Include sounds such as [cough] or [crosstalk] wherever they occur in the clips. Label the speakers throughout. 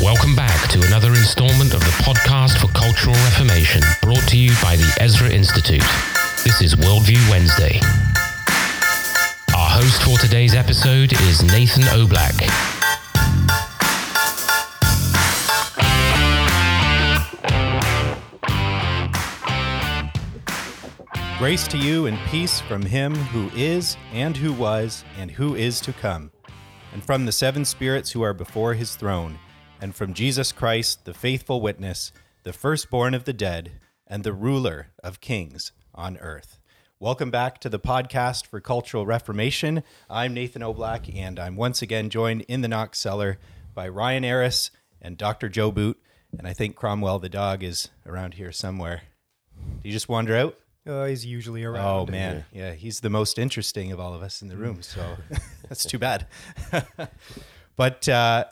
Speaker 1: Welcome back to another installment of the podcast for Cultural Reformation, brought to you by the Ezra Institute. This is Worldview Wednesday. Our host for today's episode is Nathan Oblak.
Speaker 2: Grace to you and peace from him who is, and who was, and who is to come, and from the seven spirits who are before his throne, and from Jesus Christ, the faithful witness, the firstborn of the dead, and the ruler of kings on earth. Welcome back to the podcast for Cultural Reformation. I'm Nathan Oblak, and I'm once again joined in the Knox cellar by Ryan Aris and Dr. Joe Boot. And I think Cromwell the dog is around here somewhere. Did you just wander out?
Speaker 3: Uh, he's usually around.
Speaker 2: Oh man, yeah, he's the most interesting of all of us in the room. So [laughs] that's too bad. [laughs] but uh,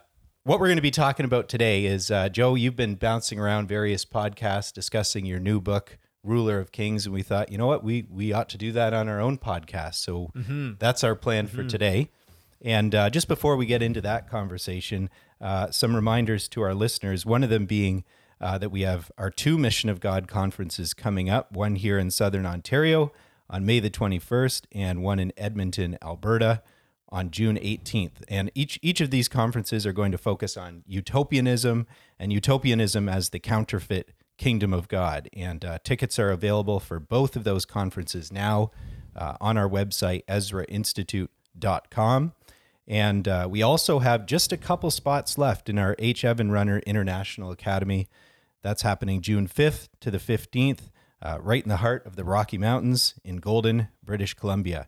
Speaker 2: what we're going to be talking about today is uh, Joe. You've been bouncing around various podcasts discussing your new book, Ruler of Kings, and we thought, you know what, we we ought to do that on our own podcast. So that's our plan for today. And uh, just before we get into that conversation, uh, some reminders to our listeners. One of them being uh, that we have our two Mission of God conferences coming up one here in Southern Ontario on May the 21st, and one in Edmonton, Alberta on June 18th. And each, each of these conferences are going to focus on utopianism and utopianism as the counterfeit kingdom of God. And uh, tickets are available for both of those conferences now uh, on our website, ezrainstitute.com. And uh, we also have just a couple spots left in our H. Evan Runner International Academy. That's happening June 5th to the 15th, uh, right in the heart of the Rocky Mountains in Golden, British Columbia.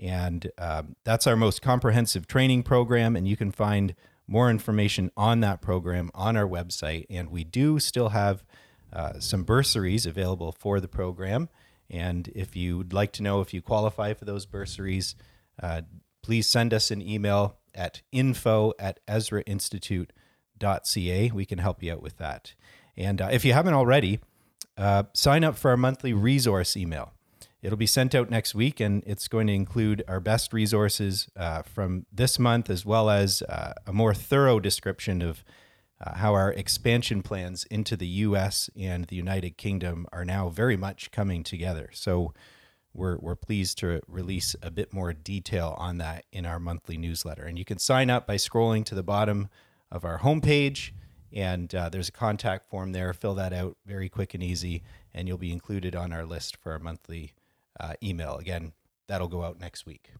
Speaker 2: And um, that's our most comprehensive training program. And you can find more information on that program on our website. And we do still have uh, some bursaries available for the program. And if you'd like to know if you qualify for those bursaries, uh, please send us an email at info at ezrainstitute.ca. We can help you out with that. And uh, if you haven't already, uh, sign up for our monthly resource email. It'll be sent out next week, and it's going to include our best resources uh, from this month, as well as uh, a more thorough description of uh, how our expansion plans into the U.S. and the United Kingdom are now very much coming together. So we're, we're pleased to release a bit more detail on that in our monthly newsletter. And you can sign up by scrolling to the bottom of our homepage, and uh, there's a contact form there. Fill that out very quick and easy, and you'll be included on our list for our monthly uh, email. Again, that'll go out next week.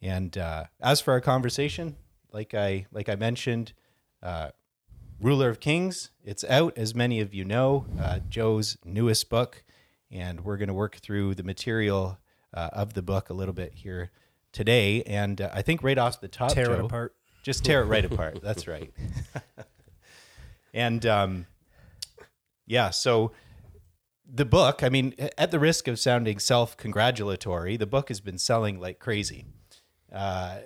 Speaker 2: And uh, as for our conversation, like I like I mentioned, uh, Ruler of Kings, it's out as many of you know. Uh, Joe's newest book, and we're going to work through the material uh, of the book a little bit here today. And uh, I think right off the top,
Speaker 3: Tear it apart.
Speaker 2: just tear it right apart. That's right. [laughs] and um, yeah, so the book, I mean, at the risk of sounding self congratulatory, the book has been selling like crazy, uh,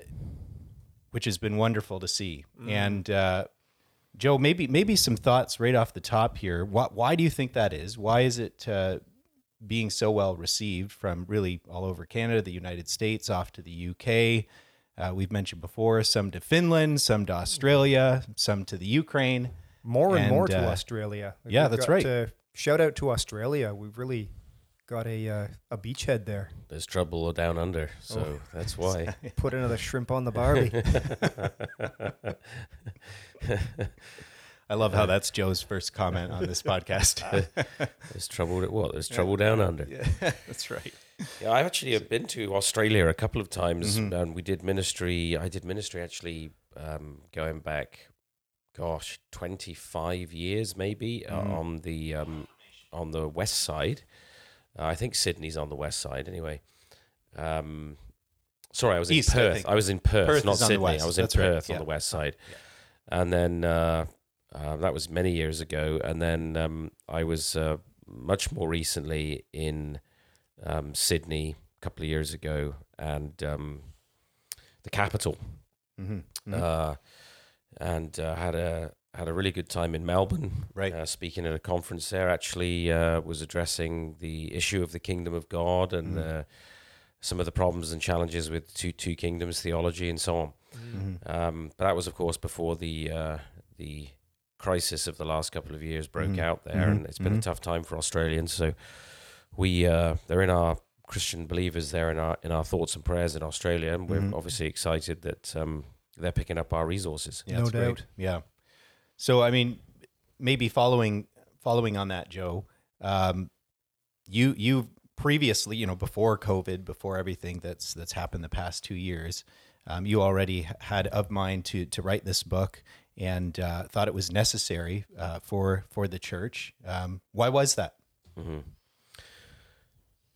Speaker 2: which has been wonderful to see. And uh, Joe, maybe maybe some thoughts right off the top here. Why, why do you think that is? Why is it uh, being so well received from really all over Canada, the United States, off to the UK? Uh, we've mentioned before some to Finland, some to Australia, some to the Ukraine.
Speaker 3: More and, more
Speaker 2: And,
Speaker 3: to
Speaker 2: uh,
Speaker 3: Australia. Like,
Speaker 2: yeah, that's right.
Speaker 3: To- shout out to Australia. We've really got a uh, a beachhead there.
Speaker 4: There's trouble down under, so that's [laughs] why.
Speaker 3: Put another shrimp on the barbie.
Speaker 2: I love how that's Joe's first comment on this podcast. [laughs]
Speaker 4: There's trouble at what? There's trouble down under. Yeah, [laughs]
Speaker 2: that's right.
Speaker 4: Yeah, I actually have been to Australia a couple of times, and we did ministry. I did ministry actually um, going back, gosh, 25 years maybe uh, on the um, on the west side. Uh, I think Sydney's on the west side anyway. Um, sorry, I was
Speaker 2: East,
Speaker 4: in Perth.
Speaker 2: think.
Speaker 4: I, was in Perth,
Speaker 2: Perth
Speaker 4: not
Speaker 2: is on the
Speaker 4: Sydney. I was in
Speaker 2: That's right,
Speaker 4: Perth
Speaker 2: yeah.
Speaker 4: on the west side, and then uh, uh, that was many years ago. And then um, I was uh, much more recently in um, Sydney a couple of years ago, and um, the capital,
Speaker 2: Mm-hmm.
Speaker 4: uh, and uh, had a had a really good time in Melbourne.
Speaker 2: Right.
Speaker 4: uh, speaking at a conference there, actually uh, was addressing the issue of the kingdom of God and uh, some of the problems and challenges with two two kingdoms theology and so on. Um, but that was, of course, before the uh, the crisis of the last couple of years broke
Speaker 2: Mhm.
Speaker 4: out there,
Speaker 2: Mhm.
Speaker 4: and it's been a
Speaker 2: Mhm.
Speaker 4: tough time for Australians. So we uh, they're in our Christian believers there in our in our thoughts and prayers in Australia, and we're
Speaker 2: Mhm.
Speaker 4: obviously excited that um, they're picking up our resources.
Speaker 2: Yeah,
Speaker 3: No
Speaker 2: that's great.
Speaker 3: doubt.
Speaker 2: Yeah. So I mean, maybe following following on that, Joe, um, you you previously, you know, before COVID, before everything that's that's happened the past two years, um, you already had of mind to to write this book and uh, thought it was necessary uh, for for the church. Um, why was that?
Speaker 4: hmm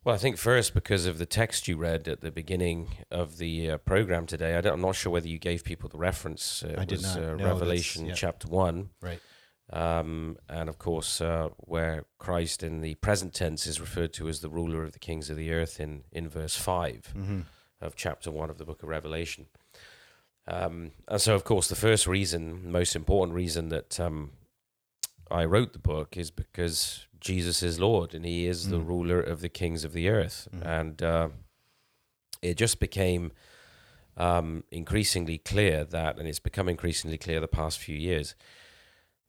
Speaker 4: Well, I think first because of the text you read at the beginning of the uh, program today. I don't, I'm not sure whether you gave people the reference. Uh, It
Speaker 2: I did
Speaker 4: was
Speaker 2: not.
Speaker 4: Uh,
Speaker 2: No,
Speaker 4: Revelation
Speaker 2: yeah.
Speaker 4: chapter one,
Speaker 2: Right.
Speaker 4: um, and of course, uh, where Christ in the present tense is referred to as the ruler of the kings of the earth in in verse 5
Speaker 2: Mm-hmm.
Speaker 4: of chapter one of the book of Revelation. Um, and so, of course, the first reason, most important reason that um, I wrote the book is because Jesus is Lord and He is the
Speaker 2: Mm.
Speaker 4: ruler of the kings of the earth.
Speaker 2: Mhm.
Speaker 4: And uh, it just became um, increasingly clear that, and it's become increasingly clear the past few years,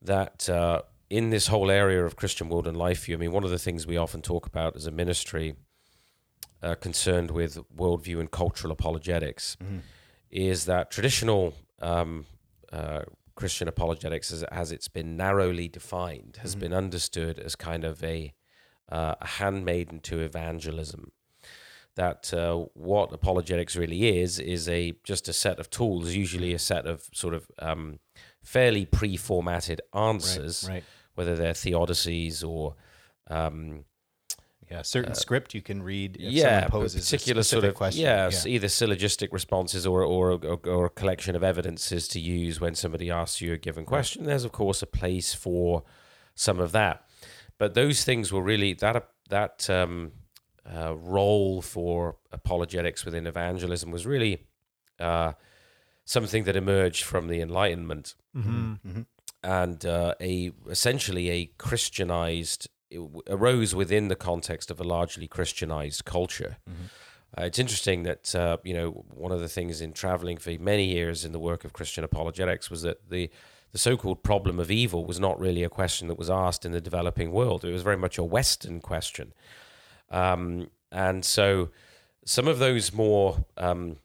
Speaker 4: that uh, in this whole area of Christian world and life view, I mean, one of the things we often talk about as a ministry uh, concerned with worldview and cultural apologetics
Speaker 2: Mm-hmm.
Speaker 4: is that traditional um, uh, Christian apologetics, as, as it's been narrowly defined, has
Speaker 2: Mhm.
Speaker 4: been understood as kind of a, uh, a handmaiden to evangelism. That uh, what apologetics really is is a just a set of tools, usually a set of sort of um, fairly pre-formatted answers,
Speaker 2: Right. Right.
Speaker 4: whether they're theodicies or um,
Speaker 2: Yeah. Certain
Speaker 4: Uh,
Speaker 2: script you can read. If
Speaker 4: yeah,
Speaker 2: someone
Speaker 4: but particular
Speaker 2: a
Speaker 4: sort of
Speaker 2: question.
Speaker 4: yeah, s- either syllogistic responses or, or or or a collection of evidences to use when somebody asks you a given question. There's of course a place for some of that, but those things were really that that um, uh, role for apologetics within evangelism was really uh, something that emerged from the Enlightenment
Speaker 3: Mm-hmm.
Speaker 2: hmm
Speaker 4: and uh, a essentially a Christianized it w- arose within the context of a largely Christianized culture.
Speaker 2: Mhm.
Speaker 4: Uh, it's interesting that uh, you know one of the things in traveling for many years in the work of Christian apologetics was that the the so-called problem of evil was not really a question that was asked in the developing world. It was very much a Western question, um, and so some of those more um,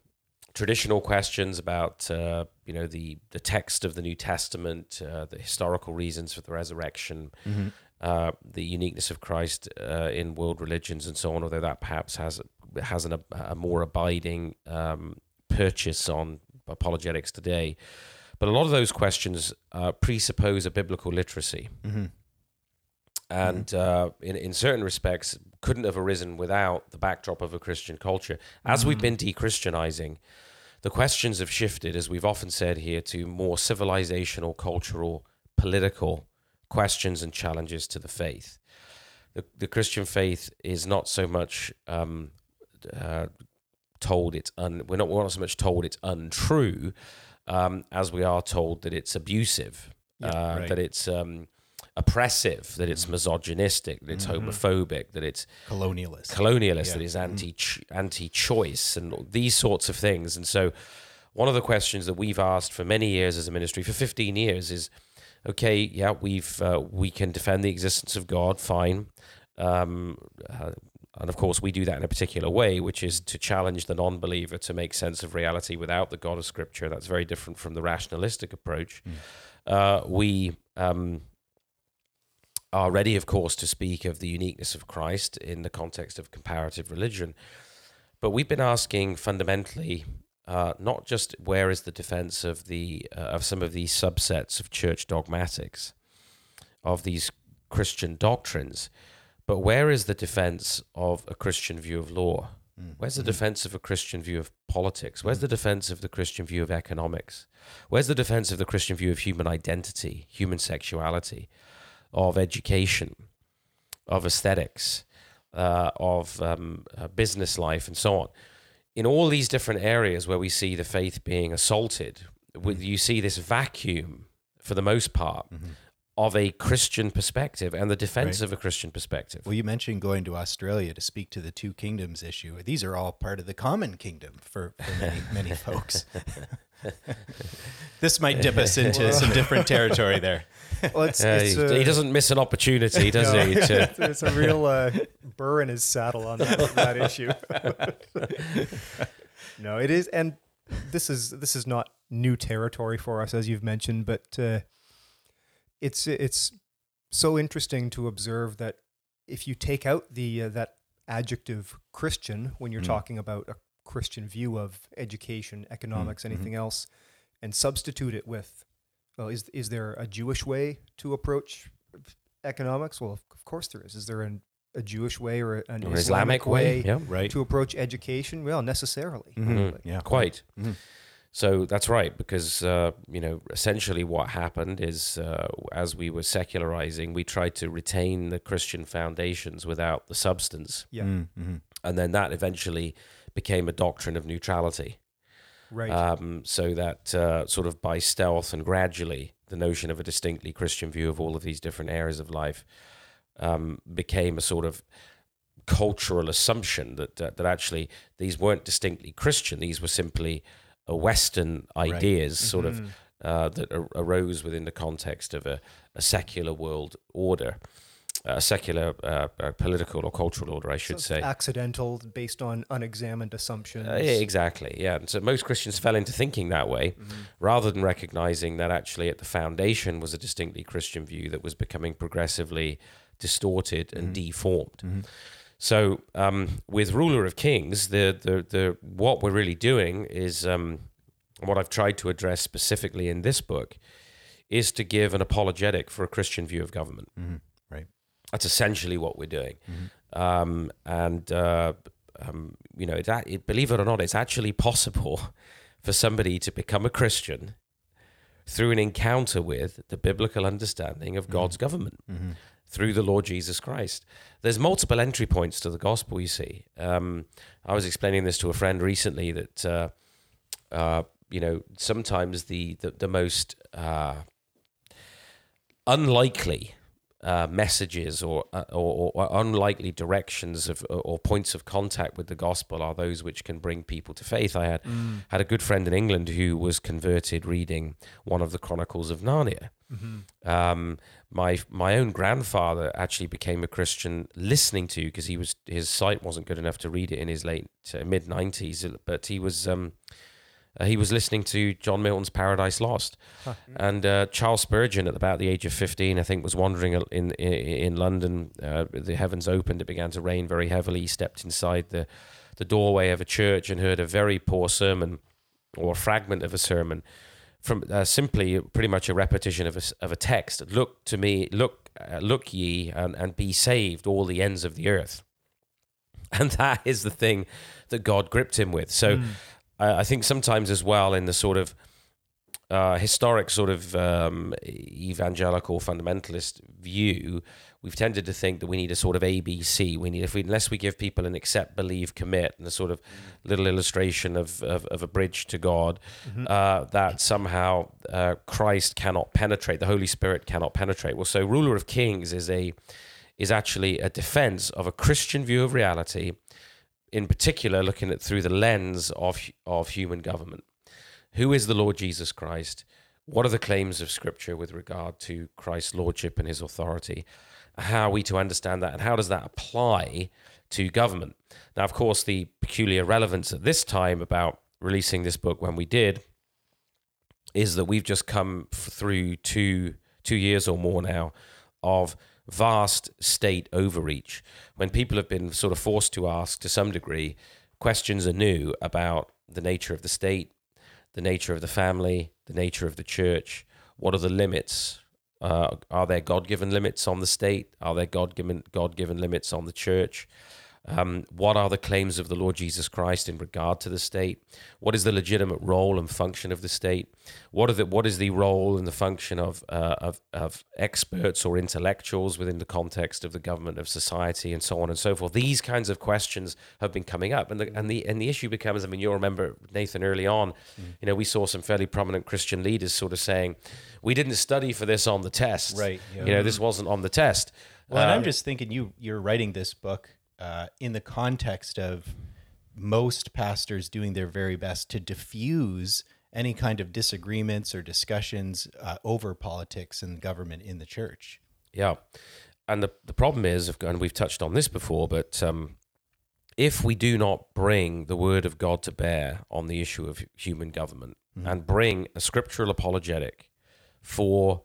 Speaker 4: traditional questions about uh, you know the the text of the New Testament, uh, the historical reasons for the resurrection,
Speaker 2: hmm
Speaker 4: uh, the uniqueness of Christ uh, in world religions, and so on. Although that perhaps has has an, a more abiding um, purchase on apologetics today, but a lot of those questions uh, presuppose a biblical literacy
Speaker 2: hmm
Speaker 4: and uh, in in certain respects couldn't have arisen without the backdrop of a Christian culture. As we've been de-Christianizing, the questions have shifted, as we've often said here, to more civilizational, cultural, political questions and challenges to the faith. The, the Christian faith is not so much um, uh, told it's un, we're not we're not so much told it's untrue um, as we are told that it's abusive,
Speaker 2: Yeah,
Speaker 4: uh,
Speaker 2: right.
Speaker 4: that it's um, oppressive, that it's misogynistic, that it's
Speaker 2: Mhm.
Speaker 4: homophobic, that it's
Speaker 2: Colonialist.
Speaker 4: colonialist,
Speaker 2: Yeah.
Speaker 4: that is anti anti choice, and these sorts of things. And so, one of the questions that we've asked for many years as a ministry, for fifteen years, is okay, yeah, we've uh, we can defend the existence of God, fine. Um, uh, and of course, we do that in a particular way, which is to challenge the non believer to make sense of reality without the God of Scripture. That's very different from the rationalistic approach. Uh, we um, are ready, of course, to speak of the uniqueness of Christ in the context of comparative religion. But we've been asking fundamentally uh, not just where is the defense of the uh, of some of these subsets of church dogmatics, of these Christian doctrines, but where is the defense of a Christian view of law?
Speaker 2: Mm.
Speaker 4: Where's the
Speaker 2: Mhm.
Speaker 4: defense of a Christian view of politics? Where's the defense of the Christian view of economics? Where's the defense of the Christian view of human identity, human sexuality, of education, of aesthetics, uh, of um, uh, business life, and so on? In all these different areas where we see the faith being assaulted, with, you see this vacuum, for the most part,
Speaker 2: Mhm.
Speaker 4: Of a Christian perspective and the defense
Speaker 2: Right.
Speaker 4: of a Christian perspective.
Speaker 2: Well, you mentioned going to Australia to speak to the two kingdoms issue. These are all part of the common kingdom for, for many, many [laughs] folks. this might dip us into some different territory there. [laughs]
Speaker 3: Well, it's,
Speaker 4: Yeah,
Speaker 3: it's,
Speaker 4: he,
Speaker 3: uh,
Speaker 4: he doesn't miss an opportunity, does
Speaker 3: no,
Speaker 4: he? To, [laughs]
Speaker 3: There's a real uh, burr in his saddle on that, that issue. no, it is, and this is this is not new territory for us, as you've mentioned, but uh, it's it's so interesting to observe that if you take out the uh, that adjective Christian when you're
Speaker 2: Mm.
Speaker 3: talking about a Christian view of education, economics,
Speaker 2: mhm.
Speaker 3: anything else, and substitute it with, well, is is there a Jewish way to approach economics? Well, of, of course there is. Is there an, a Jewish way or an
Speaker 4: or
Speaker 3: Islamic, way,
Speaker 4: yeah.
Speaker 2: Right.
Speaker 3: to approach education? Well, necessarily.
Speaker 2: Mhm.
Speaker 4: Mhm.
Speaker 2: Yeah.
Speaker 4: Quite.
Speaker 2: Mhm.
Speaker 4: So that's right, because uh, you know, essentially, what happened is, uh, as we were secularizing, we tried to retain the Christian foundations without the substance,
Speaker 3: Yeah,
Speaker 2: Mm-hmm.
Speaker 4: and then that eventually became a doctrine of neutrality.
Speaker 3: right.
Speaker 4: Um, so that uh, sort of by stealth and gradually, the notion of a distinctly Christian view of all of these different areas of life um, became a sort of cultural assumption that, that that actually these weren't distinctly Christian; these were simply Western
Speaker 2: Right.
Speaker 4: ideas, sort of
Speaker 3: Mhm.
Speaker 4: uh, that ar- arose within the context of a, a secular world order, a secular uh, uh, political or cultural order, I should
Speaker 3: So
Speaker 4: say.
Speaker 3: accidental, based on unexamined assumptions.
Speaker 4: Uh, yeah, exactly. Yeah. And so most Christians fell into thinking that way
Speaker 3: Mhm.
Speaker 4: rather than recognizing that actually at the foundation was a distinctly Christian view that was becoming progressively distorted and
Speaker 2: Mhm.
Speaker 4: deformed. So um, with Ruler of Kings, the, the, the, what we're really doing is um, what I've tried to address specifically in this book is to give an apologetic for a Christian view of government.
Speaker 2: Mhm. Right.
Speaker 4: That's essentially what we're doing.
Speaker 2: Mhm.
Speaker 4: Um, and, uh, um, you know, that, it, believe it or not, it's actually possible [laughs] for somebody to become a Christian through an encounter with the biblical understanding of God's government
Speaker 2: Mhm.
Speaker 4: Through the Lord Jesus Christ. There's multiple entry points to the gospel, you see. Um, I was explaining this to a friend recently that, uh, uh, you know, sometimes the, the, the most uh, unlikely uh, messages or, uh, or, or unlikely directions of or points of contact with the gospel are those which can bring people to faith. I had
Speaker 3: Mm.
Speaker 4: had a good friend in England who was converted reading one of the Chronicles of Narnia.
Speaker 3: Mhm.
Speaker 4: Um, my my own grandfather actually became a Christian listening to because he was his sight wasn't good enough to read it in his late uh, mid nineties, but he was um, uh, he was listening to John Milton's Paradise Lost,
Speaker 3: Huh.
Speaker 4: and uh, Charles Spurgeon at about the age of fifteen, I think, was wandering in in, in London. Uh, the heavens opened; it began to rain very heavily. He stepped inside the the doorway of a church and heard a very poor sermon or a fragment of a sermon from uh, simply pretty much a repetition of a, of a text. Look to me, look, uh, look ye, and, and be saved, all the ends of the earth. [laughs] And that is the thing that God gripped him with. So
Speaker 3: Mm.
Speaker 4: I, I think sometimes as well in the sort of uh, historic sort of um, evangelical fundamentalist view, we've tended to think that we need a sort of ABC. We need if we unless we give people an accept, believe, commit, and a sort of little illustration of of, of a bridge to God,
Speaker 3: Mhm.
Speaker 4: uh, that somehow uh, Christ cannot penetrate, the Holy Spirit cannot penetrate. Well, so ruler of kings is a is actually a defense of a Christian view of reality, in particular looking at through the lens of of human government. Who is the Lord Jesus Christ? What are the claims of Scripture with regard to Christ's lordship and His authority? How are we to understand that, and how does that apply to government? Now, of course, the peculiar relevance at this time about releasing this book when we did is that we've just come through two two years or more now of vast state overreach when people have been sort of forced to ask to some degree questions anew about the nature of the state the nature of the family the nature of the church what are the limits uh, are there god-given limits on the state? Are there god-given god-given limits on the church Um, what are the claims of the Lord Jesus Christ in regard to the state? What is the legitimate role and function of the state? What are the what is the role and the function of uh, of, of experts or intellectuals within the context of the government of society and so on and so forth? These kinds of questions have been coming up, and the and the and the issue becomes. I mean, you'll remember Nathan early on. Mm. You know, we saw some fairly prominent Christian leaders sort of saying, "We didn't study for this on the test.
Speaker 2: Right.
Speaker 4: Yeah. You know, this wasn't on the test."
Speaker 2: Well, and I'm uh, just thinking you you're writing this book uh, in the context of most pastors doing their very best to diffuse any kind of disagreements or discussions uh, over politics and government in the church.
Speaker 4: Yeah. And the, the problem is, and we've touched on this before, but um, if we do not bring the word of God to bear on the issue of human government mm-hmm. and bring a scriptural apologetic for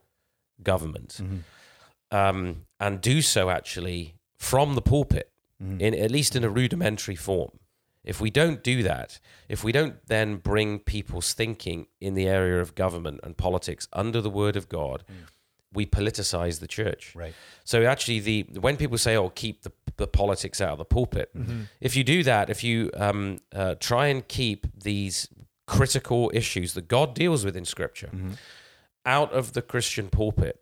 Speaker 4: government, mm-hmm. um, and do so actually from the pulpit, mm. in at least in a rudimentary form. If we don't do that, if we don't then bring people's thinking in the area of government and politics under the word of God, mm. we politicize the church.
Speaker 2: Right.
Speaker 4: So actually, the when people say, "Oh, keep the, the politics out of the pulpit," mm-hmm. if you do that, if you um, uh, try and keep these critical issues that God deals with in Scripture mm-hmm. out of the Christian pulpit,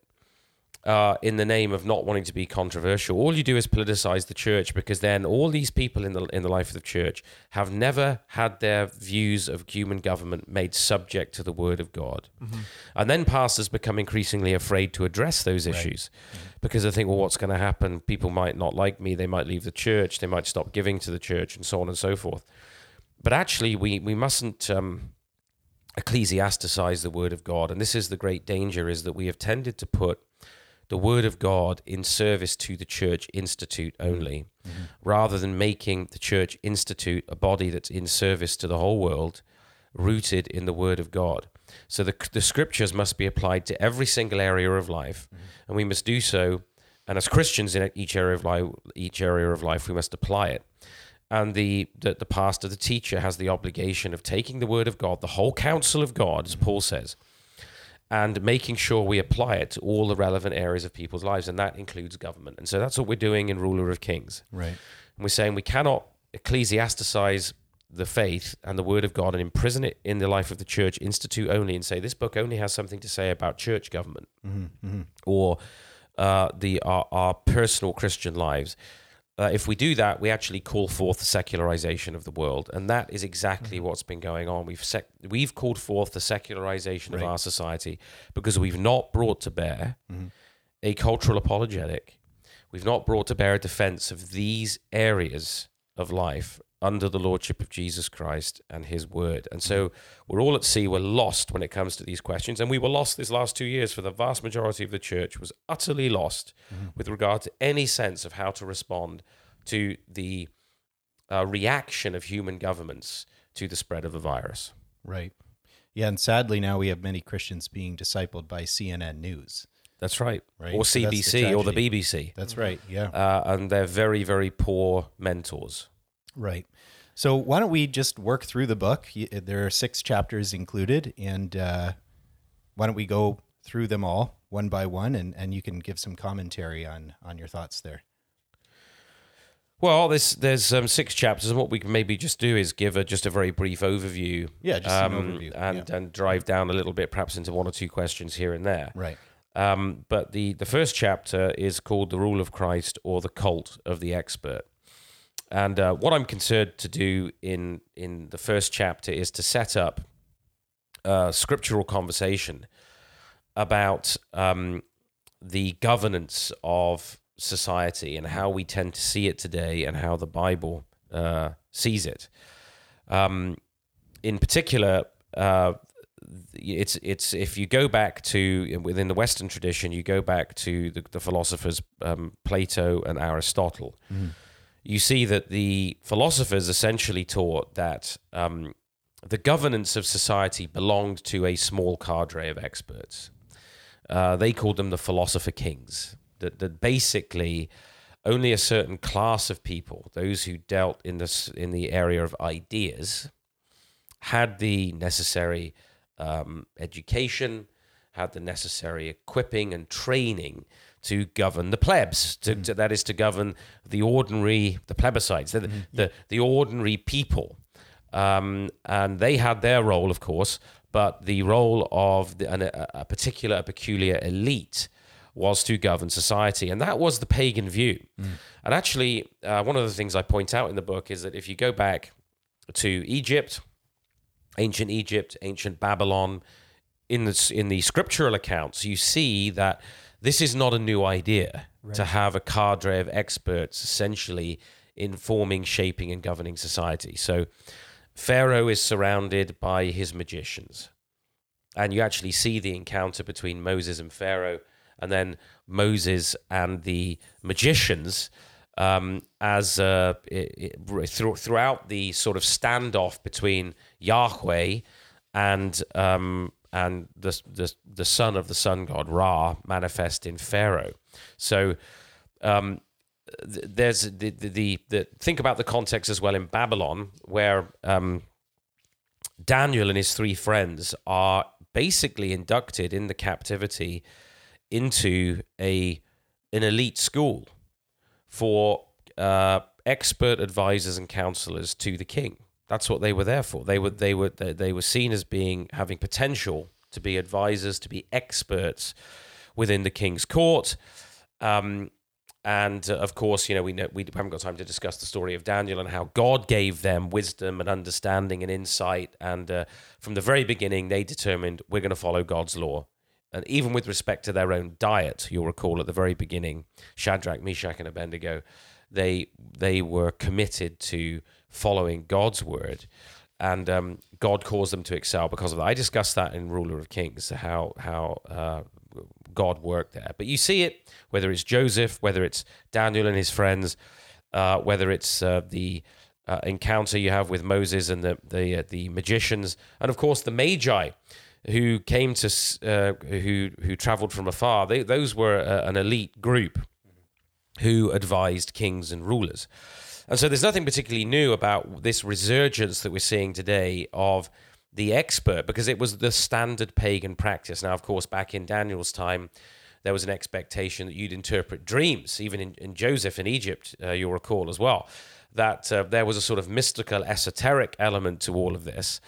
Speaker 4: uh, in the name of not wanting to be controversial. All you do is politicize the church because then all these people in the in the life of the church have never had their views of human government made subject to the word of God, mm-hmm. and then pastors become increasingly afraid to address those issues right. mm-hmm. because they think, well, what's going to happen? People might not like me. They might leave the church. They might stop giving to the church, and so on and so forth. But actually, we we mustn't. Um, ecclesiasticize the word of God and this is the great danger is that we have tended to put the word of God in service to the church institute only, mm-hmm. rather than making the church institute a body that's in service to the whole world, rooted in the word of God. So the, the scriptures must be applied to every single area of life, mm-hmm. and we must do so. And as Christians in each area of life, each area of life, we must apply it. And the, the, the pastor, the teacher, has the obligation of taking the word of God, the whole counsel of God, as Paul says, and making sure we apply it to all the relevant areas of people's lives, and that includes government. And so that's what we're doing in Ruler of Kings.
Speaker 2: Right.
Speaker 4: And we're saying we cannot ecclesiasticize the faith and the word of God and imprison it in the life of the church institute only and say this book only has something to say about church government mm-hmm, mm-hmm. or uh, the our, our personal Christian lives uh, if we do that, we actually call forth the secularization of the world, and that is exactly mm-hmm. what's been going on. We've sec- we've called forth the secularization right. of our society because we've not brought to bear mm-hmm. a cultural apologetic. We've not brought to bear a defense of these areas of life under the lordship of Jesus Christ and his word. And so we're all at sea, we're lost when it comes to these questions. And we were lost this last two years for the vast majority of the church was utterly lost mm-hmm. with regard to any sense of how to respond to the uh, reaction of human governments to the spread of the virus.
Speaker 2: Right. Yeah, and sadly now we have many Christians being discipled by CNN News.
Speaker 4: That's right. right? Or so CBC or the BBC.
Speaker 2: That's right. Yeah.
Speaker 4: Uh, and they're very, very poor mentors.
Speaker 2: Right. So why don't we just work through the book? There are six chapters included, and uh, why don't we go through them all one by one, and, and you can give some commentary on on your thoughts there.
Speaker 4: Well, there's there's um, six chapters, and what we can maybe just do is give a just a very brief overview.
Speaker 2: Yeah, just um, an overview,
Speaker 4: and
Speaker 2: yeah.
Speaker 4: and drive down a little bit, perhaps into one or two questions here and there.
Speaker 2: Right.
Speaker 4: Um, but the the first chapter is called the Rule of Christ or the Cult of the Expert. And uh, what I'm concerned to do in in the first chapter is to set up a scriptural conversation about um, the governance of society and how we tend to see it today and how the Bible uh, sees it. Um, in particular, uh, it's it's if you go back to within the Western tradition, you go back to the, the philosophers um, Plato and Aristotle. Mm you see that the philosophers essentially taught that um, the governance of society belonged to a small cadre of experts. Uh, they called them the philosopher kings. That, that basically only a certain class of people, those who dealt in this in the area of ideas, had the necessary um, education, had the necessary equipping and training to govern the plebs. To, to, that is to govern the ordinary, the plebiscites, the the, the ordinary people, um, and they had their role, of course. But the role of the, an, a, a particular, a peculiar elite was to govern society, and that was the pagan view. And actually, uh, one of the things I point out in the book is that if you go back to Egypt, ancient Egypt, ancient Babylon, in the in the scriptural accounts, you see that this is not a new idea to have a cadre of experts essentially informing, shaping, and governing society. So, Pharaoh is surrounded by his magicians, and you actually see the encounter between Moses and Pharaoh, and then Moses and the magicians. Um, as uh, it, it, through, throughout the sort of standoff between Yahweh and um, and the, the the son of the sun god Ra manifest in Pharaoh. So um, th- there's the, the, the the think about the context as well in Babylon, where um, Daniel and his three friends are basically inducted in the captivity into a an elite school for uh, expert advisors and counselors to the king. That's what they were there for. They were they were they, were seen as being having potential to be advisors, to be experts within the king's court. Um, and uh, of course, you know, we know we haven't got time to discuss the story of Daniel and how God gave them wisdom and understanding and insight. And uh, from the very beginning, they determined we're going to follow God's law. And even with respect to their own diet, you'll recall at the very beginning, Shadrach, Meshach, and Abednego, they they were committed to following God's word, and um, God caused them to excel because of that. I discussed that in Ruler of Kings, how how uh, God worked there. But you see it whether it's Joseph, whether it's Daniel and his friends, uh, whether it's uh, the uh, encounter you have with Moses and the the uh, the magicians, and of course the Magi, who came to uh, who who traveled from afar. They, those were uh, an elite group who advised kings and rulers. And so there's nothing particularly new about this resurgence that we're seeing today of the expert because it was the standard pagan practice. Now, of course, back in Daniel's time, there was an expectation that you'd interpret dreams, even in, in Joseph in Egypt, uh, you'll recall as well, that uh, there was a sort of mystical, esoteric element to all of this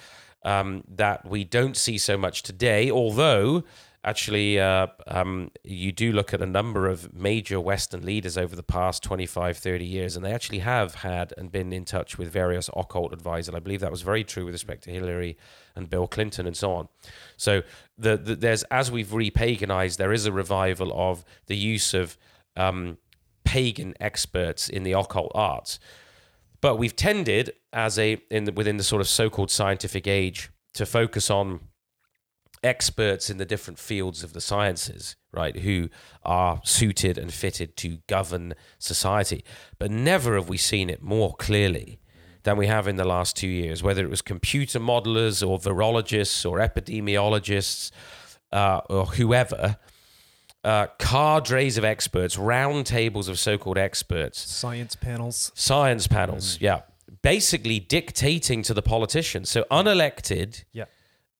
Speaker 4: um, that we don't see so much today, although actually uh, um, you do look at a number of major Western leaders over the past 25, 30 years, and they actually have had and been in touch with various occult advisors. I believe that was very true with respect to Hillary and Bill Clinton and so on. So the, the, there's as we've repaganized, there is a revival of the use of um, pagan experts in the occult arts. But we've tended, as a in the, within the sort of so-called scientific age, to focus on experts in the different fields of the sciences, right, who are suited and fitted to govern society. But never have we seen it more clearly than we have in the last two years, whether it was computer modelers or virologists or epidemiologists uh, or whoever. Uh, cadres of experts, round tables of so-called experts,
Speaker 3: Science panels.
Speaker 4: science panels, yeah, basically dictating to the politicians. So unelected,
Speaker 3: Yeah.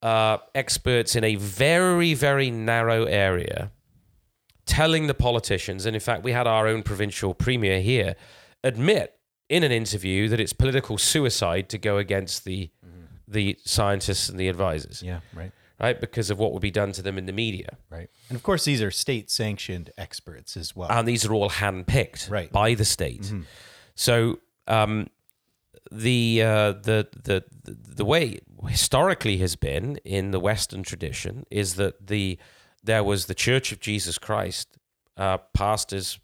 Speaker 4: uh, experts in a very, very narrow area telling the politicians, and in fact, we had our own provincial premier here admit in an interview that it's political suicide to go against the the scientists and the advisors,
Speaker 2: Yeah, right,
Speaker 4: right? Because of what would be done to them in the media.
Speaker 2: right. And of course, these are state sanctioned experts as well.
Speaker 4: and these are all handpicked
Speaker 2: Right.
Speaker 4: by the state. So um, the, uh, the the the the way historically has been in the Western tradition is that the there was the Church of Jesus Christ, uh, pastors,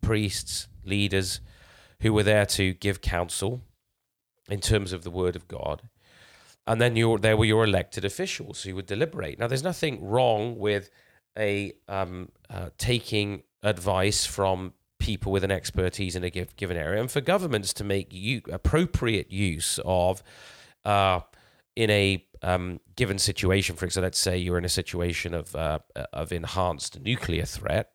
Speaker 4: priests, leaders, who were there to give counsel in terms of the Word of God. And then your, there were your elected officials who would deliberate. Now, there's nothing wrong with a um, uh, taking advice from people with an expertise in a give, given area, and for governments to make you appropriate use of uh, in a um, given situation. For example, let's say you're in a situation of uh, of enhanced nuclear threat.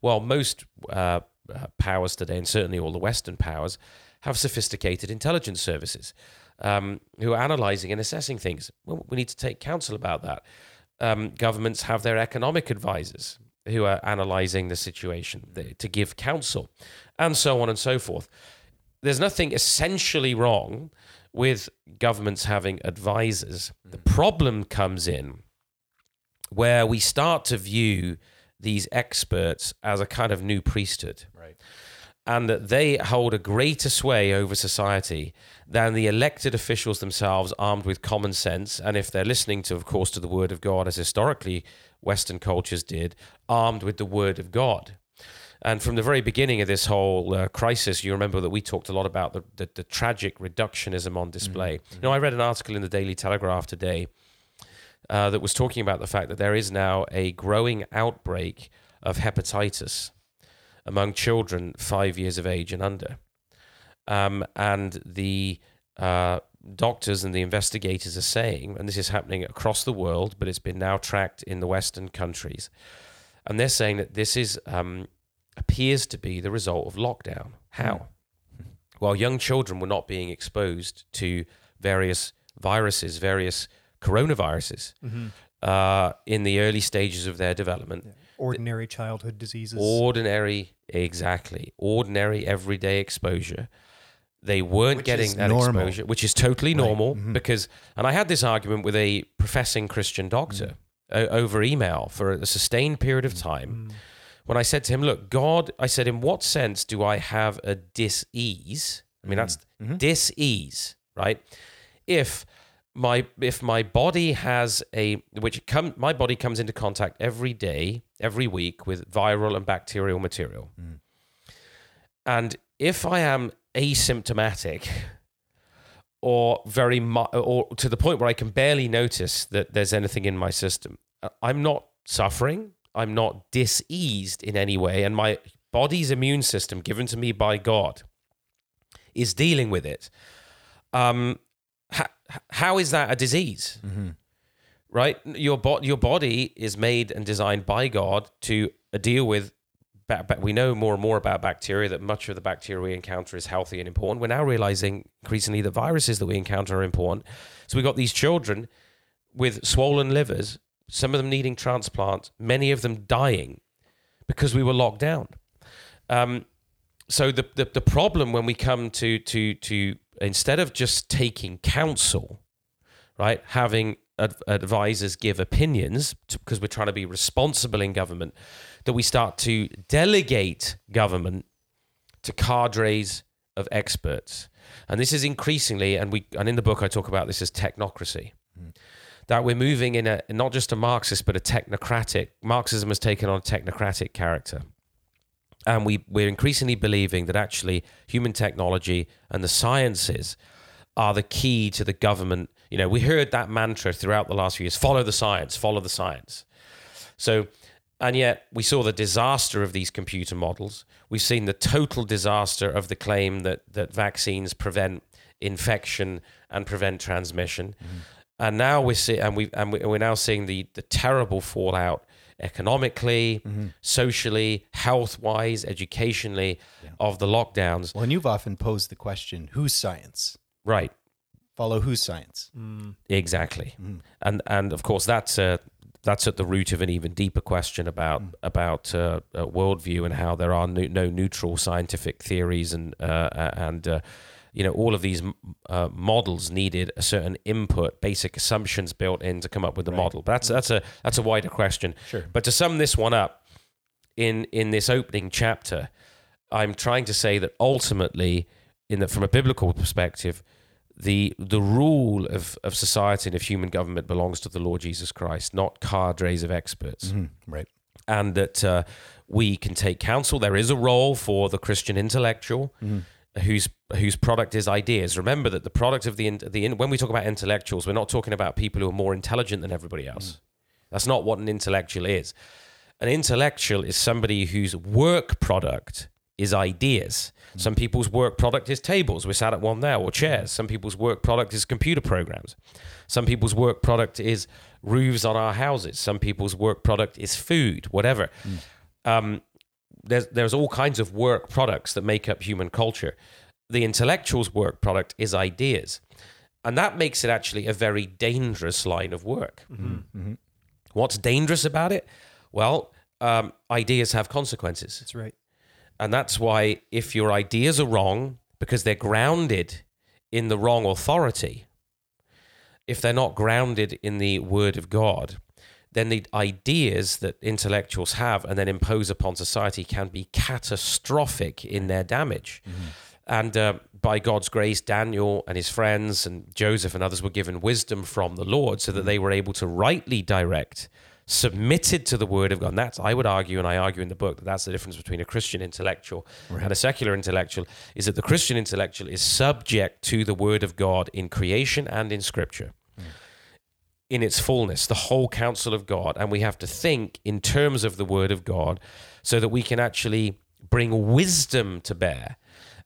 Speaker 4: Well, most uh, uh, powers today, and certainly all the Western powers, have sophisticated intelligence services um, who are analyzing and assessing things. Well, we need to take counsel about that. Um, governments have their economic advisors who are analyzing the situation to give counsel, and so on and so forth. There's nothing essentially wrong with governments having advisors. The problem comes in where we start to view these experts as a kind of new priesthood
Speaker 2: Right.
Speaker 4: And that they hold a greater sway over society than the elected officials themselves armed with common sense and if they're listening to of course to the word of god as historically western cultures did armed with the word of god. And from the very beginning of this whole uh, crisis, you remember that we talked a lot about the, the, the tragic reductionism on display. You know, I read an article in the Daily Telegraph today uh, that was talking about the fact that there is now a growing outbreak of hepatitis among children five years of age and under. Um, and the uh, doctors and the investigators are saying, and this is happening across the world, but it's been now tracked in the Western countries, and they're saying that this is um, appears to be the result of lockdown. How? Well, young children were not being exposed to various viruses, various coronaviruses, uh, in the early stages of their development.
Speaker 3: Ordinary childhood diseases.
Speaker 4: Ordinary, exactly, ordinary everyday exposure. They weren't
Speaker 2: Which
Speaker 4: getting that
Speaker 2: normal.
Speaker 4: exposure, which is totally normal
Speaker 2: Mm-hmm.
Speaker 4: because, and I had this argument with a professing Christian doctor
Speaker 2: Mm.
Speaker 4: o- over email for a sustained period of time. When I said to him, "Look, God," I said, "In what sense do I have a dis-ease? I mean, that's
Speaker 2: Mm-hmm.
Speaker 4: dis-ease, right? If my if my body has a which come my body comes into contact every day, every week with viral and bacterial material, and if I am asymptomatic or very mu- or to the point where I can barely notice that there's anything in my system, uh, I'm not suffering. I'm not diseased in any way, and my body's immune system, given to me by God, is dealing with it. Um, ha- how is that a disease? Right, your bo- your body is made and designed by God to uh, deal with. Ba- ba- we know more and more about bacteria. That much of the bacteria we encounter is healthy and important. We're now realizing increasingly that viruses that we encounter are important. So we've got these children with swollen livers, some of them needing transplants, many of them dying because we were locked down. Um, so the, the the problem when we come to to to instead of just taking counsel, right, having ad- advisors give opinions because we're trying to be responsible in government, that we start to delegate government to cadres of experts, and this is increasingly, and we and in the book I talk about this as technocracy. Mm. That we're moving in a not just a Marxist but a technocratic. Marxism has taken on a technocratic character and we, we're increasingly believing that actually human technology and the sciences are the key to the government. You know, we heard that mantra throughout the last few years follow the science, follow the science. So, and yet we saw the disaster of these computer models. We've seen the total disaster of the claim that, that vaccines prevent infection and prevent transmission. Mm-hmm. And now we're see, and we and we- we're now seeing the the terrible fallout economically, socially, health wise, educationally of the lockdowns.
Speaker 2: Well, and you've often posed the question, whose science?
Speaker 4: Right.
Speaker 2: Follow whose science?
Speaker 4: Exactly, and and of course that's uh, that's at the root of an even deeper question about about uh, uh, worldview and how there are no, no neutral scientific theories and uh, uh, and uh, you know all of these uh, models needed a certain input, basic assumptions built in to come up with the model. But that's that's a that's a wider question.
Speaker 2: Sure.
Speaker 4: But to sum this one up, in in this opening chapter, I'm trying to say that ultimately, in that from a biblical perspective, the the rule of, of society and of human government belongs to the Lord Jesus Christ, not cadres of experts,
Speaker 2: Right.
Speaker 4: and that uh, we can take counsel. There is a role for the Christian intellectual. Whose whose product is ideas. Remember that the product of the the when we talk about intellectuals, we're not talking about people who are more intelligent than everybody else. Mm. That's not what an intellectual is. An intellectual is somebody whose work product is ideas. Mm. Some people's work product is tables. We're sat at one now, or chairs. Some people's work product is computer programs. Some people's work product is roofs on our houses. Some people's work product is food, whatever. Mm. Um, there's, there's all kinds of work products that make up human culture. The intellectual's work product is ideas. And that makes it actually a very dangerous line of work. What's dangerous about it? Well, um, ideas have consequences.
Speaker 3: That's right.
Speaker 4: And that's why if your ideas are wrong because they're grounded in the wrong authority, if they're not grounded in the word of God, then the ideas that intellectuals have and then impose upon society can be catastrophic in their damage. Mm-hmm. And uh, by God's grace, Daniel and his friends and Joseph and others were given wisdom from the Lord so that mm-hmm. they were able to rightly direct, submitted to the word of God. And that's, I would argue, and I argue in the book, that that's the difference between a Christian intellectual and a secular intellectual, is that the Christian intellectual is subject to the word of God in creation and in scripture mm. In its fullness, the whole counsel of God. And we have to think in terms of the word of God so that we can actually bring wisdom to bear.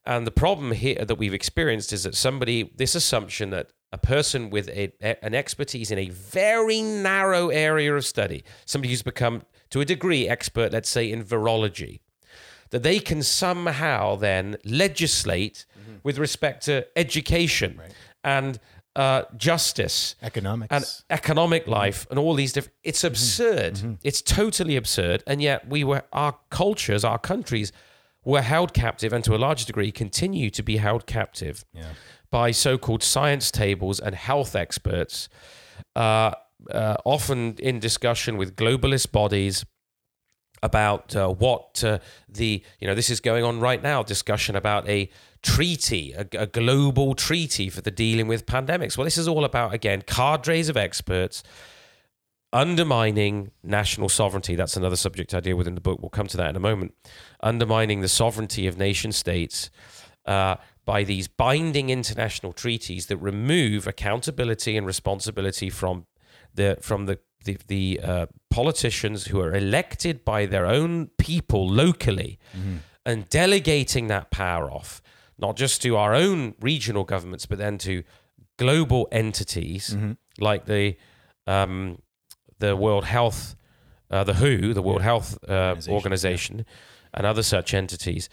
Speaker 4: And the problem here that we've experienced is that somebody, this assumption that a person with a, an expertise in a very narrow area of study, somebody who's become to a degree expert, let's say in virology, that they can somehow then legislate mm-hmm. with respect to education and uh, justice
Speaker 2: Economics.
Speaker 4: and economic life and all these different it's absurd. It's totally absurd. And yet we were our cultures our countries were held captive and to a large degree continue to be held captive by so-called science tables and health experts uh, uh, often in discussion with globalist bodies about uh, what uh, the you know this is going on right now discussion about a treaty a, a global treaty for the dealing with pandemics. Well this is all about again cadres of experts undermining national sovereignty. That's another subject I deal with in the book. We'll come to that in a moment. Undermining the sovereignty of nation states uh, by these binding international treaties that remove accountability and responsibility from the from the the, the uh, politicians who are elected by their own people locally. And delegating that power off not just to our own regional governments but then to global entities like the um, the World Health uh, the WHO the World Health uh,
Speaker 2: Organization,
Speaker 4: organization, and other such entities.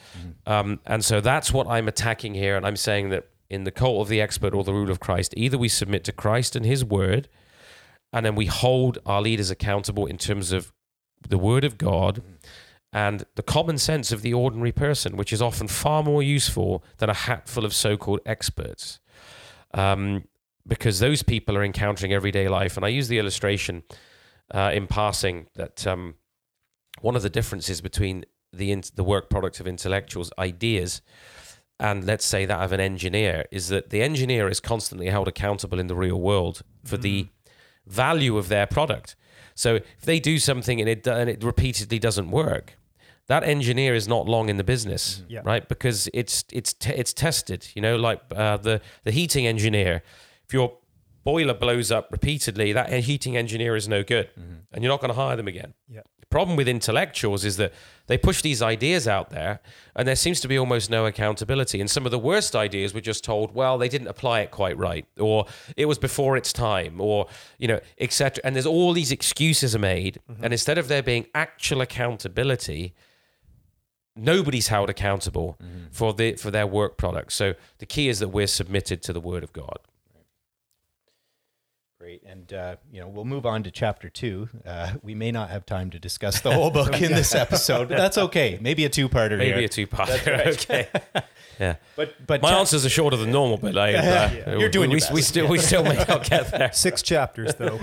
Speaker 4: Um, and so that's what I'm attacking here and I'm saying that in the cult of the expert or the rule of Christ either we submit to Christ and his word and then we hold our leaders accountable in terms of the word of God and the common sense of the ordinary person, which is often far more useful than a hatful of so called experts. Um, because those people are encountering everyday life. And I use the illustration uh, in passing that um, one of the differences between the, in- the work product of intellectuals' ideas and let's say that of an engineer is that the engineer is constantly held accountable in the real world for the value of their product. So if they do something and it and it repeatedly doesn't work, that engineer is not long in the business, mm-hmm.
Speaker 3: Yeah.
Speaker 4: right? Because it's it's te- it's tested. You know, like uh, the the heating engineer. If your boiler blows up repeatedly, that heating engineer is no good, mm-hmm. and you're not going to hire them again.
Speaker 3: Yeah.
Speaker 4: The problem with intellectuals is that they push these ideas out there and there seems to be almost no accountability. And some of the worst ideas were just told, well, they didn't apply it quite right, or it was before its time, or, you know, etc. And there's all these excuses are made. Mm-hmm. And instead of there being actual accountability, nobody's held accountable for the for their work product. So the key is that we're submitted to the word of God.
Speaker 2: Great. And, uh, you know, we'll move on to chapter two. Uh, we may not have time to discuss the whole book in this [laughs] episode, but that's okay. Maybe a two parter
Speaker 4: Maybe
Speaker 2: here.
Speaker 4: a two-parter. [laughs] okay. [laughs] Yeah.
Speaker 2: but, but
Speaker 4: My
Speaker 2: chap-
Speaker 4: answers are shorter than normal, but I, uh,
Speaker 2: You're doing
Speaker 4: we,
Speaker 2: your
Speaker 4: we, we still we still may not get there.
Speaker 3: Six chapters though.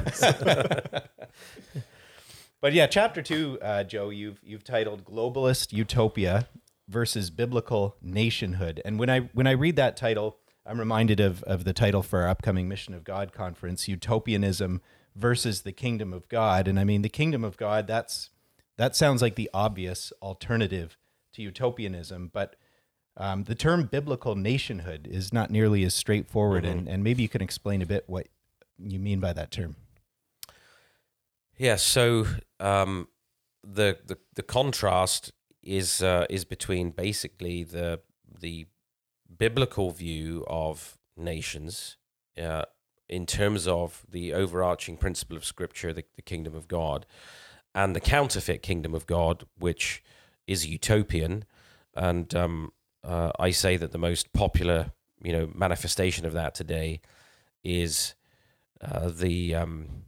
Speaker 2: But yeah, chapter two, uh, Joe, you've you've titled "Globalist Utopia versus Biblical Nationhood," and when I when I read that title, I'm reminded of of the title for our upcoming Mission of God conference: "Utopianism versus the Kingdom of God." And I mean, the Kingdom of God that's that sounds like the obvious alternative to utopianism, but um, the term biblical nationhood is not nearly as straightforward. And, and maybe you can explain a bit what you mean by that term.
Speaker 4: Yeah. So um, the, the the contrast is uh, is between basically the the biblical view of nations uh, in terms of the overarching principle of Scripture, the, the kingdom of God, and the counterfeit kingdom of God, which is utopian. And um, uh, I say that the most popular, you know, manifestation of that today is uh, the um,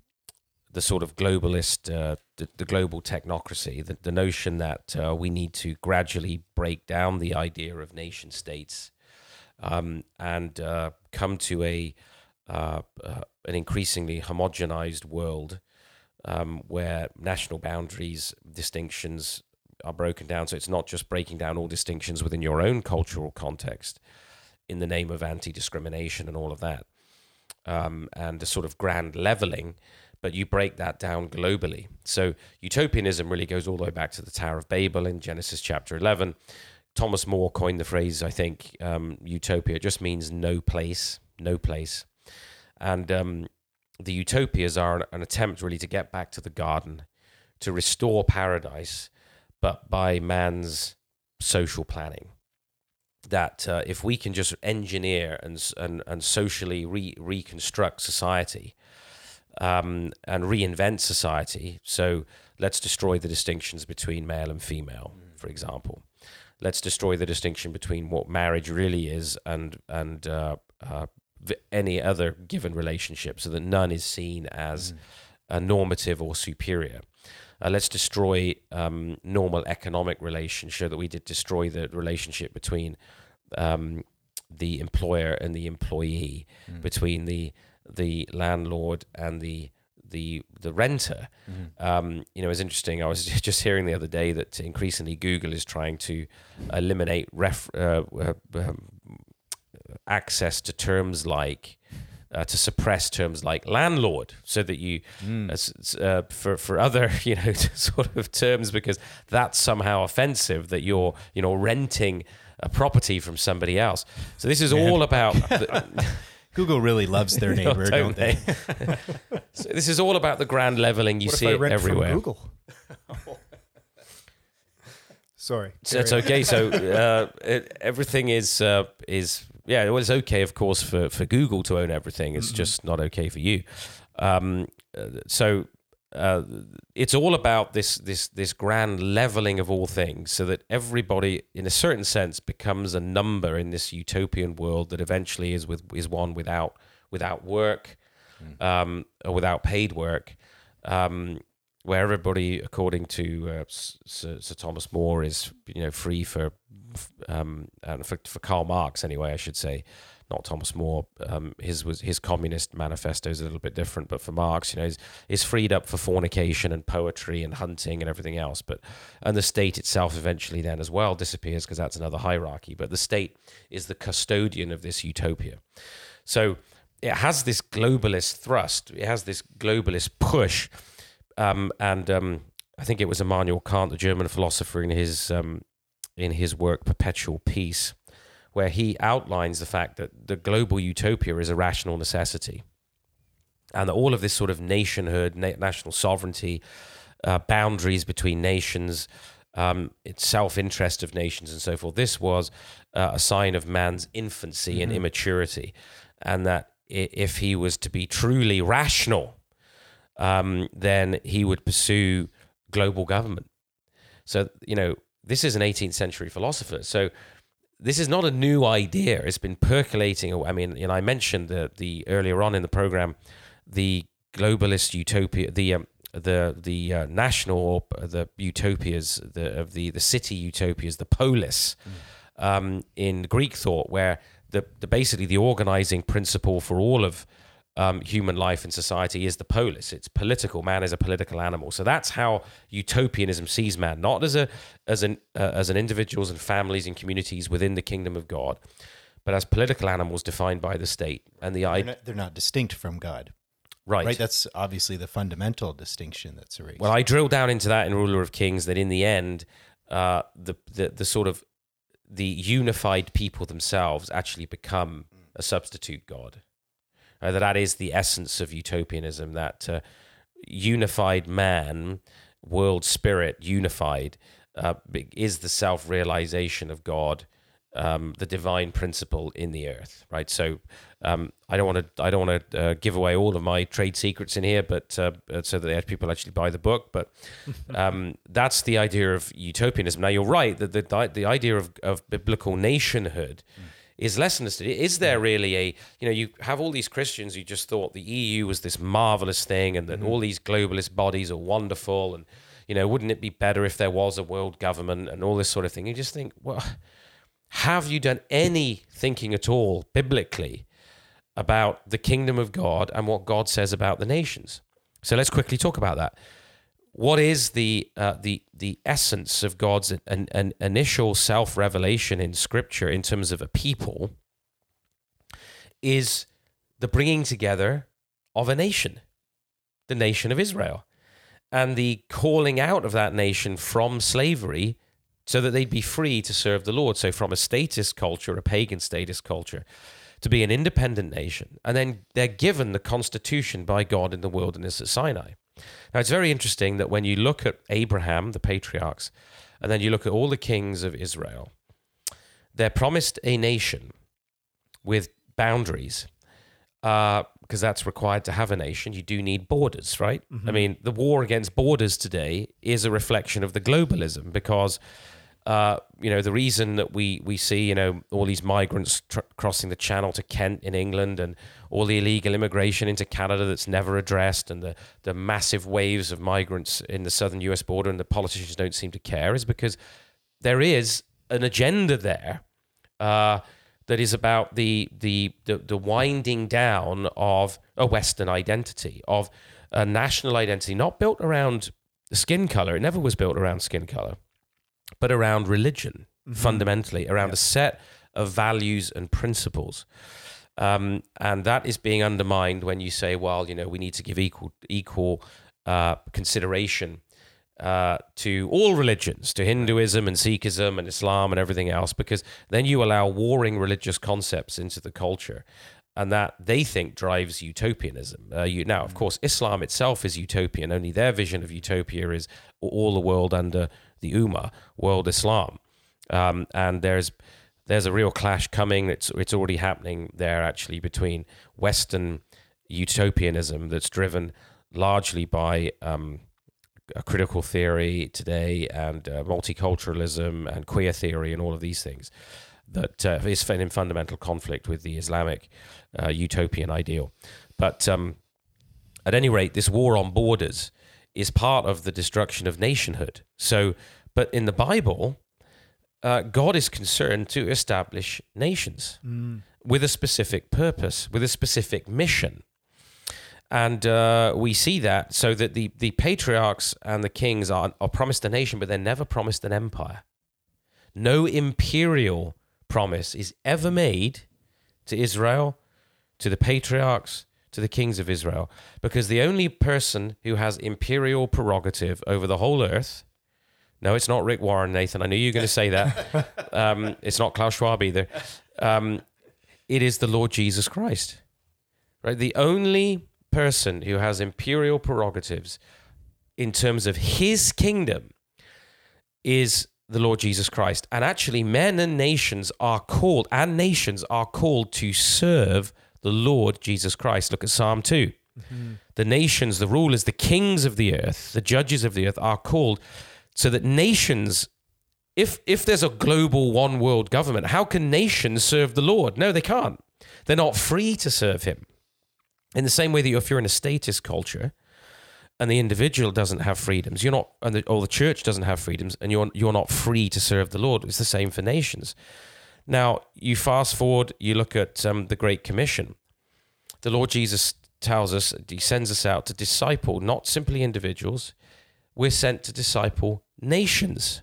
Speaker 4: the sort of globalist, uh, the, the, global technocracy, the, the notion that uh, we need to gradually break down the idea of nation states um, and uh, come to a uh, uh, an increasingly homogenized world um, where national boundaries, distinctions are broken down. So it's not just breaking down all distinctions within your own cultural context in the name of anti discrimination and all of that, um, and a sort of grand leveling, but you break that down globally. So utopianism really goes all the way back to the Tower of Babel in Genesis chapter 11. Thomas More coined the phrase, I think, um, utopia. Just means no place, no place. And um, the utopias are an attempt really to get back to the garden, to restore paradise, but by man's social planning. That uh, if we can just engineer and and, and socially re- reconstruct society um, and reinvent society, so let's destroy the distinctions between male and female, for example. Let's destroy the distinction between what marriage really is and and uh, uh, any other given relationship, so that none is seen as mm. normative or superior. Uh, let's destroy um, normal economic relationship that we did destroy the relationship between um, the employer and the employee, mm. between the the landlord and the the the renter. Mm-hmm. Um, you know, it's interesting. I was [laughs] just hearing the other day that increasingly Google is trying to eliminate ref, uh, uh, um, access to terms like uh, to suppress terms like landlord, so that you mm. uh, for for other [laughs] you know [laughs] sort of terms because that's somehow offensive that you're you know renting a property from somebody else. So this is Man. all about. The,
Speaker 2: Google really loves their [laughs] neighbor, no, don't, don't, they? [laughs]
Speaker 4: so this is all about the grand leveling. You
Speaker 3: what
Speaker 4: see it everywhere.
Speaker 3: Google. [laughs] Sorry.
Speaker 4: So it's okay. So uh, it, everything is uh, is yeah, well, it's okay, of course, for, for Google to own everything. It's mm-hmm. just not okay for you. Um, uh, so uh, it's all about this this this grand leveling of all things, so that everybody, in a certain sense, becomes a number in this utopian world that eventually is with is one without without work, mm. um, or without paid work. Um, where everybody, according to uh, Sir, Sir, Thomas More, is you know free for um, and for, for Karl Marx anyway, I should say, not Thomas More. Um, his was his communist manifesto is a little bit different, but for Marx, you know, is freed up for fornication and poetry and hunting and everything else. But and the state itself eventually then as well disappears because that's another hierarchy. But the state is the custodian of this utopia. So it has this globalist thrust. It has this globalist push, um, and um, I think it was Immanuel Kant, the German philosopher, in his um, in his work Perpetual Peace, where he outlines the fact that the global utopia is a rational necessity. And that all of this sort of nationhood, na- national sovereignty, uh, boundaries between nations, um, self interest of nations, and so forth, this was uh, a sign of man's infancy mm-hmm. and immaturity. And that if he was to be truly rational, um, then he would pursue global government. So, you know, this is an 18th century philosopher. So this is not a new idea. It's been percolating. I mean, know, I mentioned the the earlier on in the program, the globalist utopia, the um, the the uh, national or the utopias, the of the the city utopias, the polis, mm. um, in Greek thought, where the, the basically the organizing principle for all of um, human life and society is the polis. It's political. Man is a political animal. So that's how utopianism sees man, not as a as an uh, as an individuals and families and communities within the kingdom of God, but as political animals defined by the state. And the
Speaker 2: they're not, they're not distinct from God.
Speaker 4: Right.
Speaker 2: Right. That's obviously the fundamental distinction that's erased.
Speaker 4: Well, I drill down into that in Ruler of Kings that in the end, uh, the, the the sort of the unified people themselves actually become a substitute God uh, that that is the essence of utopianism. That uh, unified man, world spirit, unified, uh, is the self realization of God. Um, the divine principle in the earth, right? So um, I don't want to I don't want to uh, give away all of my trade secrets in here, but uh, uh so that people actually buy the book. But [laughs] um, that's the idea of utopianism. Now you're right that the the idea of, of biblical nationhood mm. Is less understood. Is there mm. really a, you know, you have all these Christians who just thought the EU was this marvelous thing and that mm-hmm. all these globalist bodies are wonderful and, you know, wouldn't it be better if there was a world government and all this sort of thing? You just think, well, have you done any thinking at all biblically about the kingdom of God and what God says about the nations? So let's quickly talk about that. What is the uh, the the essence of God's an, an initial self revelation in Scripture in terms of a people? Is the bringing together of a nation, the nation of Israel, and the calling out of that nation from slavery so that they'd be free to serve the Lord. So, from a statist culture, a pagan statist culture, to be an independent nation. And then they're given the constitution by God in the wilderness at Sinai. Now, it's very interesting that when you look at Abraham, the patriarchs, and then you look at all the kings of Israel, they're promised a nation with boundaries. Uh, because that's required to have a nation. You do need borders, right? Mm-hmm. I mean, the war against borders today is a reflection of the globalism because uh, you know, the reason that we, we see, you know, all these migrants tr- crossing the channel to Kent in England and all the illegal immigration into Canada that's never addressed and the, the massive waves of migrants in the southern US border and the politicians don't seem to care is because there is an agenda there uh, that is about the, the, the, the winding down of a Western identity, of a national identity, not built around skin color. It never was built around skin color but around religion mm-hmm. fundamentally, around yeah. a set of values and principles. Um, and that is being undermined when you say, well, you know, we need to give equal equal uh, consideration uh, to all religions, to Hinduism and Sikhism and Islam and everything else, because then you allow warring religious concepts into the culture. And that they think drives utopianism. Uh, you, now, of mm. course, Islam itself is utopian. Only their vision of utopia is all the world under the Ummah, World Islam, um, and there's there's a real clash coming. It's it's already happening there actually between Western utopianism that's driven largely by um, a critical theory today and uh, multiculturalism and queer theory and all of these things that uh, is in fundamental conflict with the Islamic uh, utopian ideal. But um, at any rate, this war on borders is part of the destruction of nationhood. So, but in the Bible, uh, God is concerned to establish nations mm. with a specific purpose, with a specific mission. And uh, we see that so that the, the patriarchs and the kings are, are promised a nation, but they're never promised an empire. No imperial promise is ever made to Israel, to the patriarchs, to the kings of Israel because the only person who has imperial prerogative over the whole earth. No, it's not Rick Warren, Nathan. I knew you were going to say that. [laughs] Um, it's not Klaus Schwab either. Um, it is the Lord Jesus Christ. Right? The only person who has imperial prerogatives in terms of his kingdom is the Lord Jesus Christ. And actually, men and nations are called, and nations are called to serve the Lord Jesus Christ. Look at Psalm 2. Mm-hmm. The nations, the rulers, the kings of the earth, the judges of the earth are called so that nations, if, if there's a global one world government, how can nations serve the Lord? No, they can't. They're not free to serve him. In the same way that if you're in a statist culture, and the individual doesn't have freedoms, you're not, and the, or the church doesn't have freedoms, and you're you're not free to serve the Lord. It's the same for nations. Now, you fast forward, you look at um, the Great Commission. The Lord Jesus tells us, He sends us out to disciple not simply individuals, we're sent to disciple nations.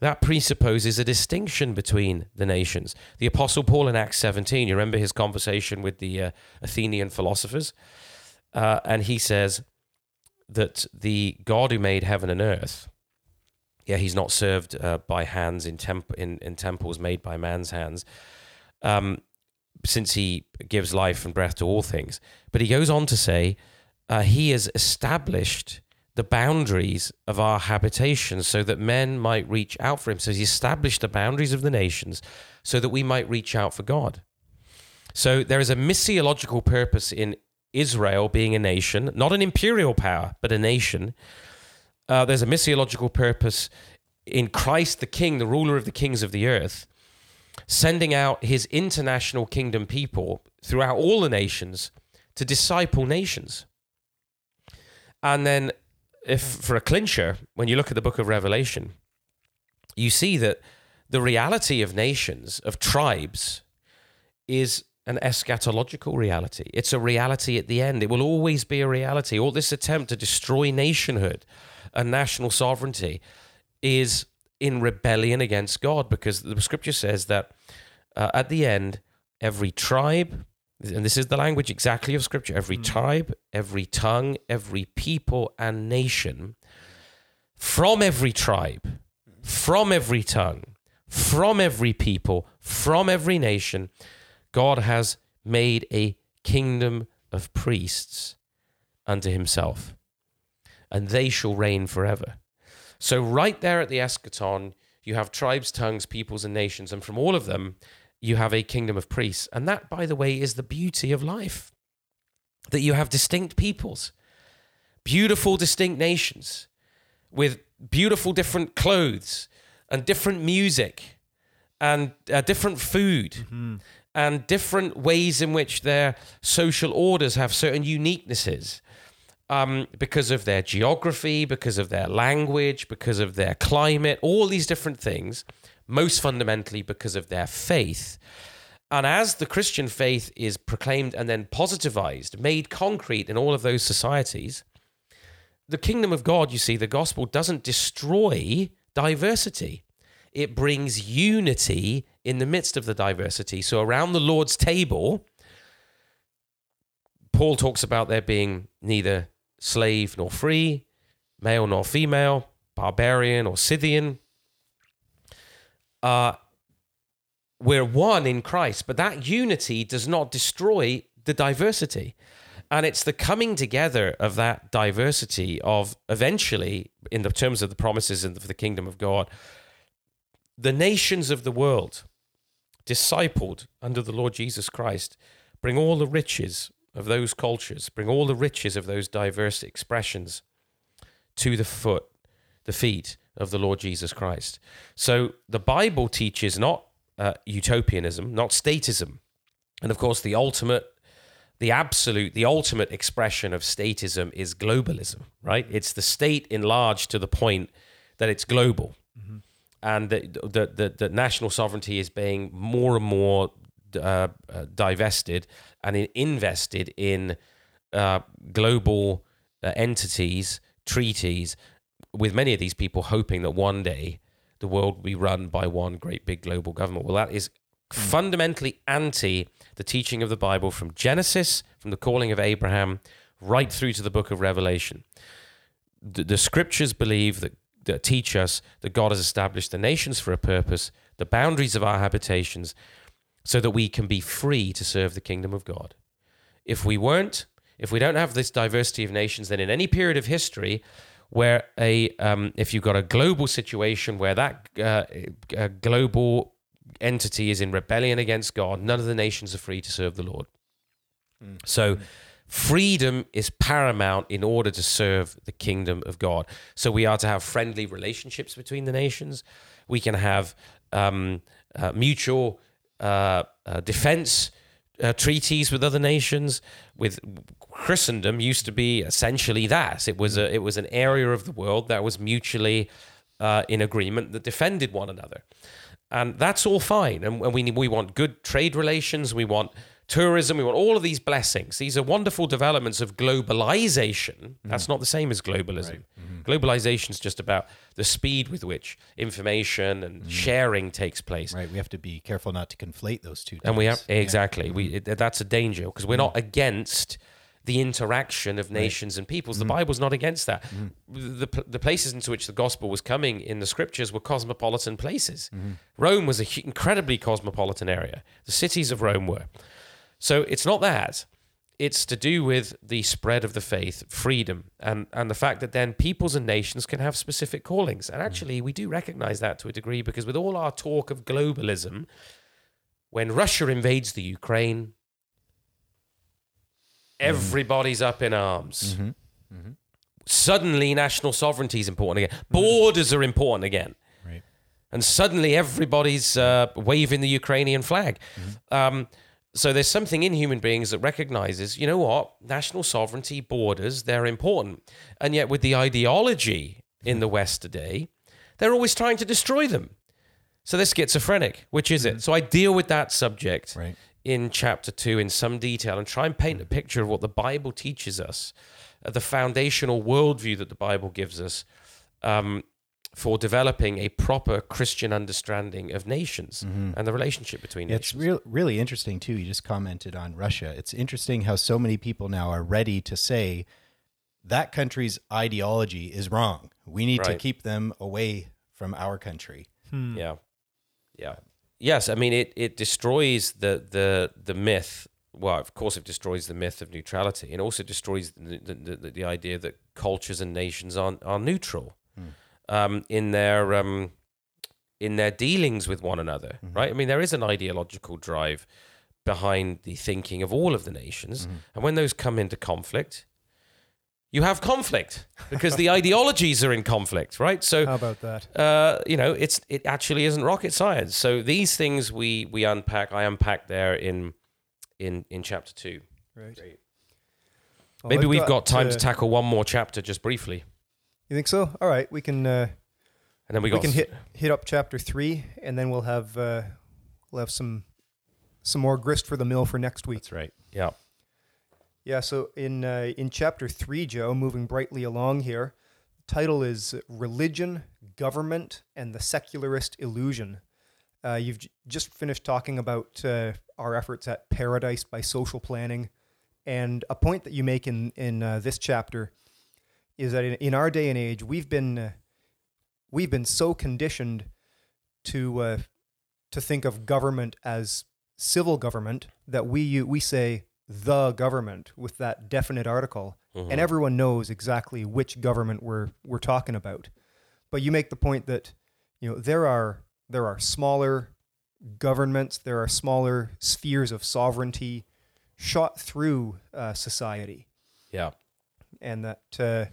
Speaker 4: That presupposes a distinction between the nations. The Apostle Paul in Acts 17, you remember his conversation with the uh, Athenian philosophers? Uh, and he says that the God who made heaven and earth yeah, he's not served uh, by hands in, temp- in, in temples made by man's hands, um, since he gives life and breath to all things. But he goes on to say, uh, he has established the boundaries of our habitation so that men might reach out for him. So he established the boundaries of the nations so that we might reach out for God. So there is a missiological purpose in Israel being a nation, not an imperial power, but a nation uh, there's a missiological purpose in Christ the King, the ruler of the kings of the earth, sending out his international kingdom people throughout all the nations to disciple nations. And then, if for a clincher, when you look at the book of Revelation, you see that the reality of nations, of tribes, is an eschatological reality. It's a reality at the end. It will always be a reality. All this attempt to destroy nationhood and national sovereignty is in rebellion against God because the scripture says that uh, at the end, every tribe, and this is the language exactly of scripture, every mm. tribe, every tongue, every people and nation, from every tribe, from every tongue, from every people, from every nation, God has made a kingdom of priests unto himself, and they shall reign forever. So, right there at the eschaton, you have tribes, tongues, peoples, and nations, and from all of them, you have a kingdom of priests. And that, by the way, is the beauty of life that you have distinct peoples, beautiful, distinct nations with beautiful, different clothes and different music and uh, different food. Mm-hmm and different ways in which their social orders have certain uniquenesses um, because of their geography, because of their language, because of their climate, all these different things, most fundamentally because of their faith. And as the Christian faith is proclaimed and then positivized, made concrete in all of those societies, the kingdom of God, you see, the gospel doesn't destroy diversity. It brings unity in the midst of the diversity. So around the Lord's table, Paul talks about there being neither slave nor free, male nor female, barbarian or Scythian. Uh, we're one in Christ, but that unity does not destroy the diversity. And it's the coming together of that diversity of eventually, in the terms of the promises of the kingdom of God, the nations of the world, discipled under the Lord Jesus Christ, bring all the riches of those cultures, bring all the riches of those diverse expressions to the foot, the feet of the Lord Jesus Christ. So the Bible teaches not uh, utopianism, not statism. And of course, the ultimate, the absolute, the ultimate expression of statism is globalism, right? It's the state enlarged to the point that it's global and that the, the, the, national sovereignty is being more and more uh, uh, divested and invested in uh, global uh, entities, treaties, with many of these people hoping that one day the world will be run by one great big global government. Well, that is mm. fundamentally anti the teaching of the Bible from Genesis, from the calling of Abraham, right through to the book of Revelation. The, the scriptures believe that that teach us that God has established the nations for a purpose, the boundaries of our habitations, so that we can be free to serve the kingdom of God. If we weren't, if we don't have this diversity of nations, then in any period of history where a, um, if you've got a global situation where that uh, global entity is in rebellion against God, none of the nations are free to serve the Lord. Mm. So. Freedom is paramount in order to serve the kingdom of God. So we are to have friendly relationships between the nations. We can have um, uh, mutual uh, uh, defense uh, treaties with other nations. With Christendom, used to be essentially that. It was a it was an area of the world that was mutually uh, in agreement that defended one another, and that's all fine. And we we want good trade relations. We want tourism, we want all of these blessings. These are wonderful developments of globalization. That's not the same as globalism. Right. Mm-hmm. Globalization is just about the speed with which information and mm. sharing takes place.
Speaker 2: Right. We have to be careful not to conflate those two.
Speaker 4: And we have exactly. Yeah. We mm-hmm. it, that's a danger because we're not against the interaction of nations right. and peoples. The mm. Bible's not against that. Mm. The, the places into which the gospel was coming in the scriptures were cosmopolitan places. Mm. Rome was an incredibly cosmopolitan area. The cities of Rome were. So it's not that. It's to do with the spread of the faith, freedom, and, and the fact that then peoples and nations can have specific callings. And actually, we do recognize that to a degree because with all our talk of globalism, when Russia invades the Ukraine, mm-hmm. everybody's up in arms. Mm-hmm. Mm-hmm. Suddenly, national sovereignty is important again. Borders are important again.
Speaker 2: Right.
Speaker 4: and suddenly everybody's uh, waving the Ukrainian flag. Um, so there's something in human beings that recognizes, you know what, national sovereignty, borders, they're important. And yet, with the ideology in the West today, they're always trying to destroy them. So they're schizophrenic. Which is it? So I deal with that subject
Speaker 2: Right.
Speaker 4: in chapter two in some detail and try and paint a picture of what the Bible teaches us, uh, the foundational worldview that the Bible gives us um, for developing a proper Christian understanding of nations and the relationship between
Speaker 2: Mm-hmm. It's
Speaker 4: nations.
Speaker 2: real, really interesting too. You just commented on Russia. It's interesting how so many people now are ready to say that country's ideology is wrong. We need to keep them away from our country.
Speaker 4: Yeah, yeah, yes. I mean, it it destroys the the the myth. Well, of course, it destroys the myth of neutrality, and also destroys the the, the, the idea that cultures and nations aren't, are neutral um, in their um, in their dealings with one another. Right? I mean, there is an ideological drive behind the thinking of all of the nations, and when those come into conflict. You have conflict because the [laughs] ideologies are in conflict, right? So,
Speaker 3: How about that?
Speaker 4: uh, you know, it's it actually isn't rocket science. So these things we we unpack, I unpack there in in in chapter two.
Speaker 3: Right.
Speaker 4: Great.
Speaker 3: Well,
Speaker 4: Maybe
Speaker 3: I've
Speaker 4: we've got, time
Speaker 3: uh,
Speaker 4: to tackle one more chapter just briefly,
Speaker 3: You think so? All right, we can uh,
Speaker 4: and then we
Speaker 3: we, can hit hit up chapter three, and then we'll have uh, we'll have some some more grist for the mill for next week.
Speaker 2: That's right.
Speaker 4: yeah
Speaker 3: Yeah. So in uh, in chapter three, Joe, moving brightly along here, title is religion, government, and the secularist illusion. Uh, you've j- just finished talking about uh, our efforts at paradise by social planning, and a point that you make in in uh, this chapter is that in, in our day and age, we've been uh, we've been so conditioned to uh, to think of government as civil government that we we say the government with that definite article,
Speaker 4: Mhm.
Speaker 3: and everyone knows exactly which government we're we're talking about. But you make the point that you know there are there are smaller governments, there are smaller spheres of sovereignty shot through uh, society,
Speaker 4: yeah
Speaker 3: and that uh,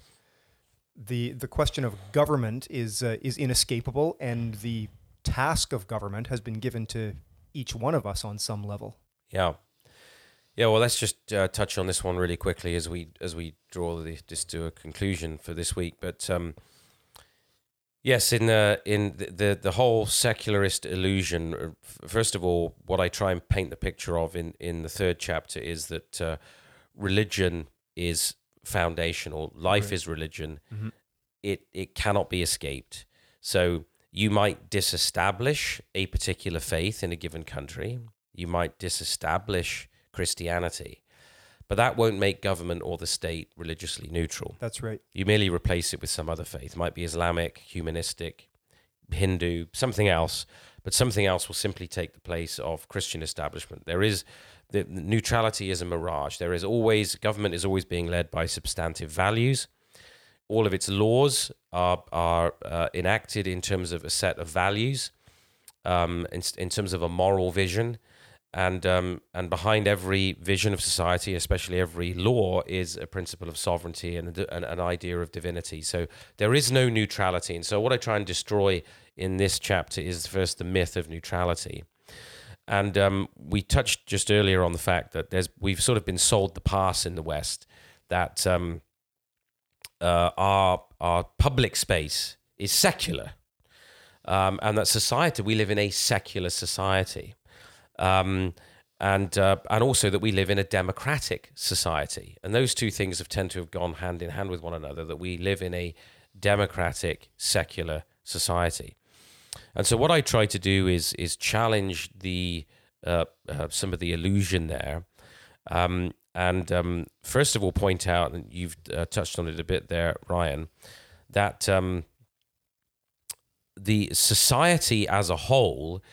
Speaker 3: the the question of government is uh, is inescapable, and the task of government has been given to each one of us on some level.
Speaker 4: yeah yeah. Well, let's just uh, touch on this one really quickly as we as we draw the, this to a conclusion for this week. But um, Yes, in the in the, the the whole secularist illusion. uh, First of all, what I try and paint the picture of in in the third chapter is that uh, religion is foundational. Life is religion. Mm-hmm. It it cannot be escaped. So you might disestablish a particular faith in a given country. You might disestablish Christianity, but that won't make government or the state religiously neutral.
Speaker 3: That's right.
Speaker 4: You merely replace it with some other faith. It might be Islamic, humanistic, Hindu, something else, but something else will simply take the place of Christian establishment. There is the neutrality is a mirage. There is always government is always being led by substantive values. All of its laws are are uh, enacted in terms of a set of values, um, in, in terms of a moral vision, and um, and behind every vision of society, especially every law, is a principle of sovereignty and an, an idea of divinity. So there is no neutrality. And so what I try and destroy in this chapter is first the myth of neutrality. And um, we touched just earlier on the fact that there's we've sort of been sold the pass in the West that um, uh, our our public space is secular, um, and that society we live in a secular society, um, and uh, and also that we live in a democratic society, and those two things have tend to have gone hand in hand with one another. That we live in a democratic secular society, and so what I try to do is is challenge the uh, uh, some of the illusion there. Um, and um, first of all, point out, and you've uh, touched on it a bit there, Ryan, that um, the society as a whole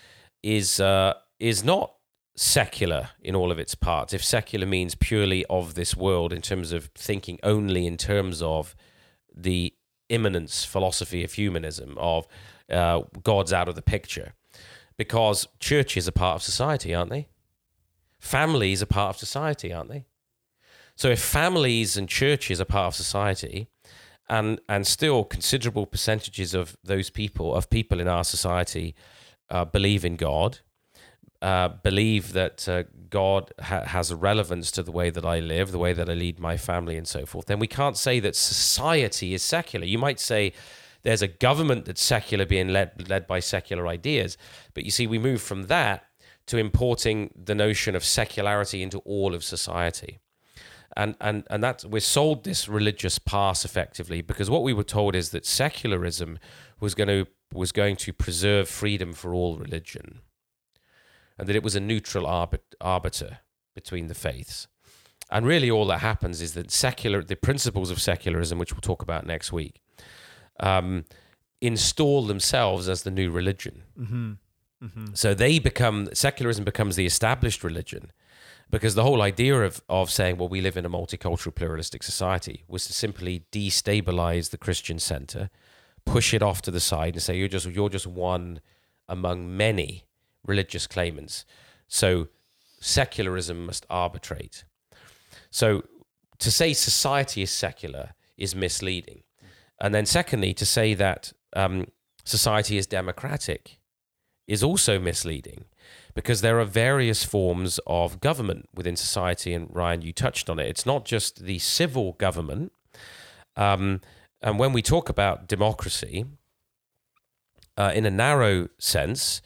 Speaker 4: is uh, is not secular in all of its parts. If secular means purely of this world in terms of thinking only in terms of the immanence philosophy of humanism of uh, God's out of the picture, because churches are part of society, aren't they? Families are part of society, aren't they? So if families and churches are part of society, and and still considerable percentages of those people of people in our society uh, believe in God, uh, believe that uh, God ha- has a relevance to the way that I live, the way that I lead my family, and so forth. Then we can't say that society is secular. You might say there's a government that's secular, being led led by secular ideas, but you see, we move from that to importing the notion of secularity into all of society and and and that we're sold this religious pass effectively because what we were told is that secularism was going to was going to preserve freedom for all religion, and that it was a neutral arbit, arbiter between the faiths. And really, all that happens is that secular the principles of secularism, which we'll talk about next week, um, install themselves as the new religion.
Speaker 3: Mm-hmm. Mm-hmm.
Speaker 4: So they become secularism becomes the established religion because the whole idea of, of saying, well, we live in a multicultural, pluralistic society was to simply destabilize the Christian center, push it off to the side, and say you're just you're just one among many religious claimants. So secularism must arbitrate. So to say society is secular is misleading, and then secondly, to say that um, society is democratic is also misleading because there are various forms of government within society. And Ryan, you touched on it. It's not just the civil government. Um, and when we talk about democracy, uh, in a narrow sense,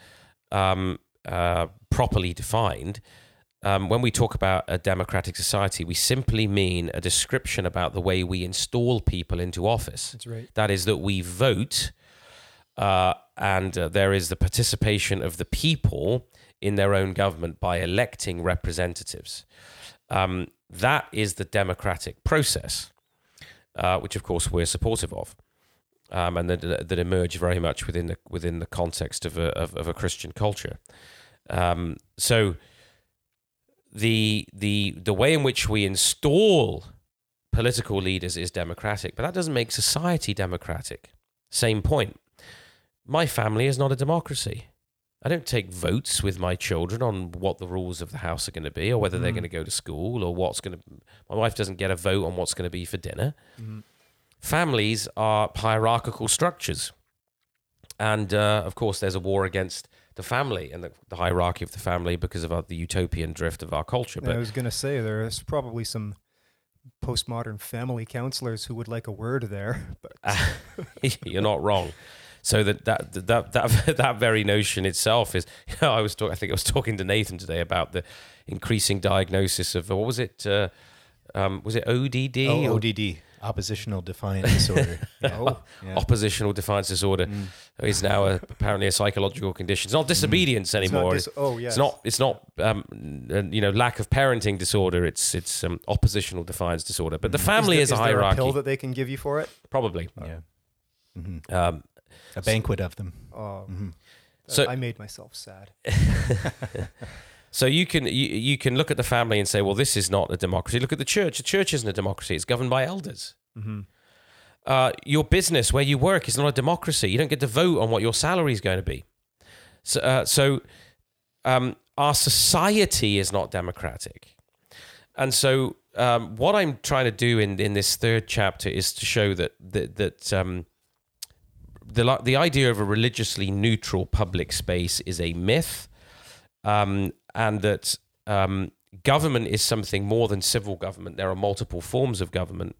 Speaker 4: um, uh, properly defined, um, when we talk about a democratic society, we simply mean a description about the way we install people into office.
Speaker 3: That's right.
Speaker 4: That is, that we vote, uh, and uh, there is the participation of the people in their own government by electing representatives. Um, that is the democratic process, uh, which of course we're supportive of, um, and that, that emerge very much within the within the context of a of, of a Christian culture. Um, so the the the way in which we install political leaders is democratic, but that doesn't make society democratic. Same point. My family is not a democracy. I don't take votes with my children on what the rules of the house are going to be, or whether mm. they're going to go to school, or what's going to. My wife doesn't get a vote on what's going to be for dinner. Mm. Families are hierarchical structures, and uh, of course, there's a war against the family and the, the hierarchy of the family because of our, the utopian drift of our culture.
Speaker 3: But I was going to say there's probably some postmodern family counselors who would like a word there. [laughs]
Speaker 4: But [laughs] you're not wrong. So that that that that [laughs] that very notion itself is. You know, I was talking. I think I was talking to Nathan today about the increasing diagnosis of what was it? Uh, um, was it ODD?
Speaker 2: Oh, ODD. Oppositional defiance disorder. [laughs]
Speaker 4: Oh, yeah. Oppositional defiance disorder mm. is now a, apparently a psychological condition. It's not mm. disobedience mm. anymore. It's dis-
Speaker 3: oh, yes.
Speaker 4: It's not. It's not. Um, you know, lack of parenting disorder. It's it's um, oppositional defiance disorder. But the mm. family is,
Speaker 3: there,
Speaker 4: is, a hierarchy.
Speaker 3: There a pill that they can give you for it?
Speaker 4: Probably.
Speaker 2: Yeah. Mm-hmm. Um, a banquet of them.
Speaker 3: Oh, mm-hmm. so I made myself sad. [laughs]
Speaker 4: so you can you, you can look at the family and say, well, this is not a democracy. Look at the church. The church isn't a democracy. It's governed by elders. Mm-hmm. Uh, your business where you work is not a democracy. You don't get to vote on what your salary is going to be. So, uh, so um, our society is not democratic. And so, um, what I'm trying to do in, in this third chapter is to show that that, that um, the the idea of a religiously neutral public space is a myth, um, and that um, government is something more than civil government. There are multiple forms of government,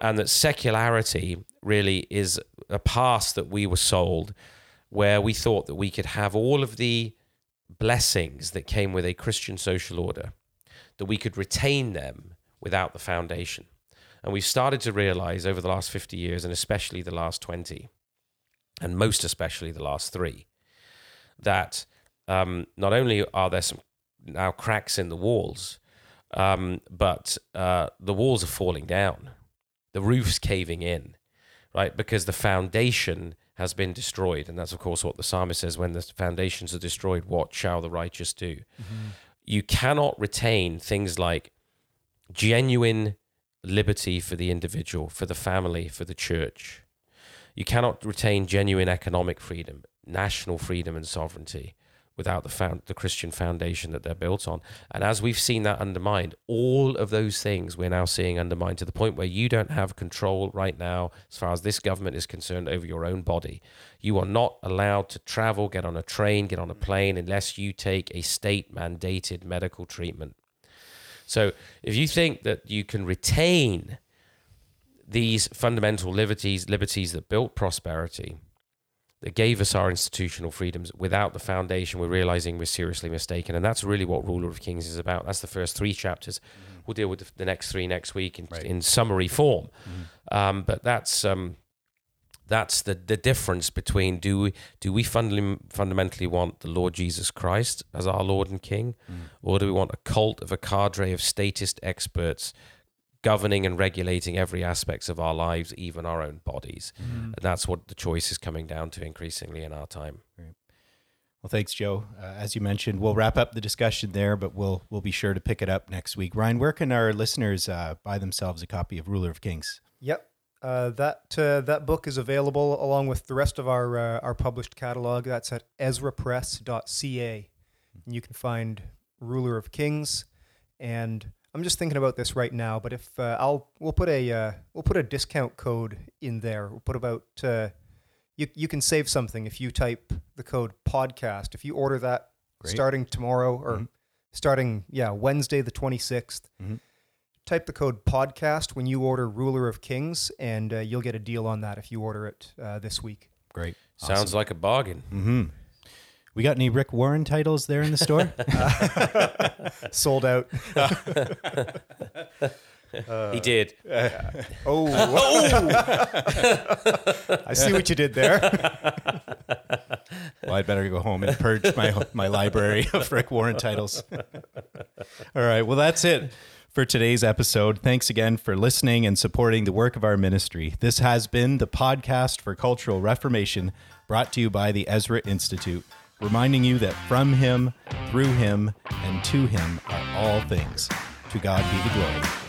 Speaker 4: and that secularity really is a past that we were sold, where we thought that we could have all of the blessings that came with a Christian social order, that we could retain them without the foundation. And we've started to realize over the last 50 years, and especially the last 20, and most especially the last three, that um, not only are there some now cracks in the walls, um, but uh, the walls are falling down, the roof's caving in, right? Because the foundation has been destroyed. And that's, of course, what the psalmist says when the foundations are destroyed, what shall the righteous do? Mm-hmm. You cannot retain things like genuine liberty for the individual, for the family, for the church, you cannot retain genuine economic freedom, national freedom and sovereignty without the found, the Christian foundation that they're built on. And as we've seen that undermined, all of those things we're now seeing undermined to the point where you don't have control right now, as far as this government is concerned, over your own body. You are not allowed to travel, get on a train, get on a plane, unless you take a state mandated medical treatment. So if you think that you can retain these fundamental liberties, liberties that built prosperity, that gave us our institutional freedoms without the foundation, we're realizing we're seriously mistaken. And that's really what Ruler of Kings is about. That's the first three chapters. Mm-hmm. We'll deal with the, the, next three next week in, right. in summary form. Mm-hmm. Um, but that's. Um, that's the, the difference between do we do we fund- fundamentally want the Lord Jesus Christ as our Lord and King, mm. or do we want a cult of a cadre of statist experts governing and regulating every aspects of our lives, even our own bodies. Mm. And that's what the choice is coming down to increasingly in our time.
Speaker 2: Right. Well, thanks, Joe. Uh, as you mentioned, we'll wrap up the discussion there, but we'll we'll be sure to pick it up next week. Ryan, where can our listeners uh, buy themselves a copy of Ruler of Kings?
Speaker 3: Yep. Uh, that uh, that book is available along with the rest of our uh, our published catalog. That's at ezrapress.ca. And you can find Ruler of Kings and I'm just thinking about this right now, but if uh, I'll we'll put a uh, we'll put a discount code in there. We'll put about uh, you you can save something if you type the code podcast. If you order that Great. starting tomorrow or mm-hmm. starting yeah Wednesday the 26th, mm-hmm. type the code podcast when you order Ruler of Kings, and uh, you'll get a deal on that if you order it uh, this week.
Speaker 2: Great,
Speaker 4: sounds like a bargain.
Speaker 2: Mm-hmm. We got any Rick Warren titles there in the store? [laughs]
Speaker 3: Sold out.
Speaker 4: Uh, [laughs] he did. Uh,
Speaker 3: oh. [laughs] I see what you did there.
Speaker 2: well, I'd better go home and purge my my library of Rick Warren titles. All right. Well, that's it for today's episode. Thanks again for listening and supporting the work of our ministry. This has been the podcast for cultural reformation brought to you by the Ezra Institute reminding you that from him, through him, and to him are all things. To God be the glory.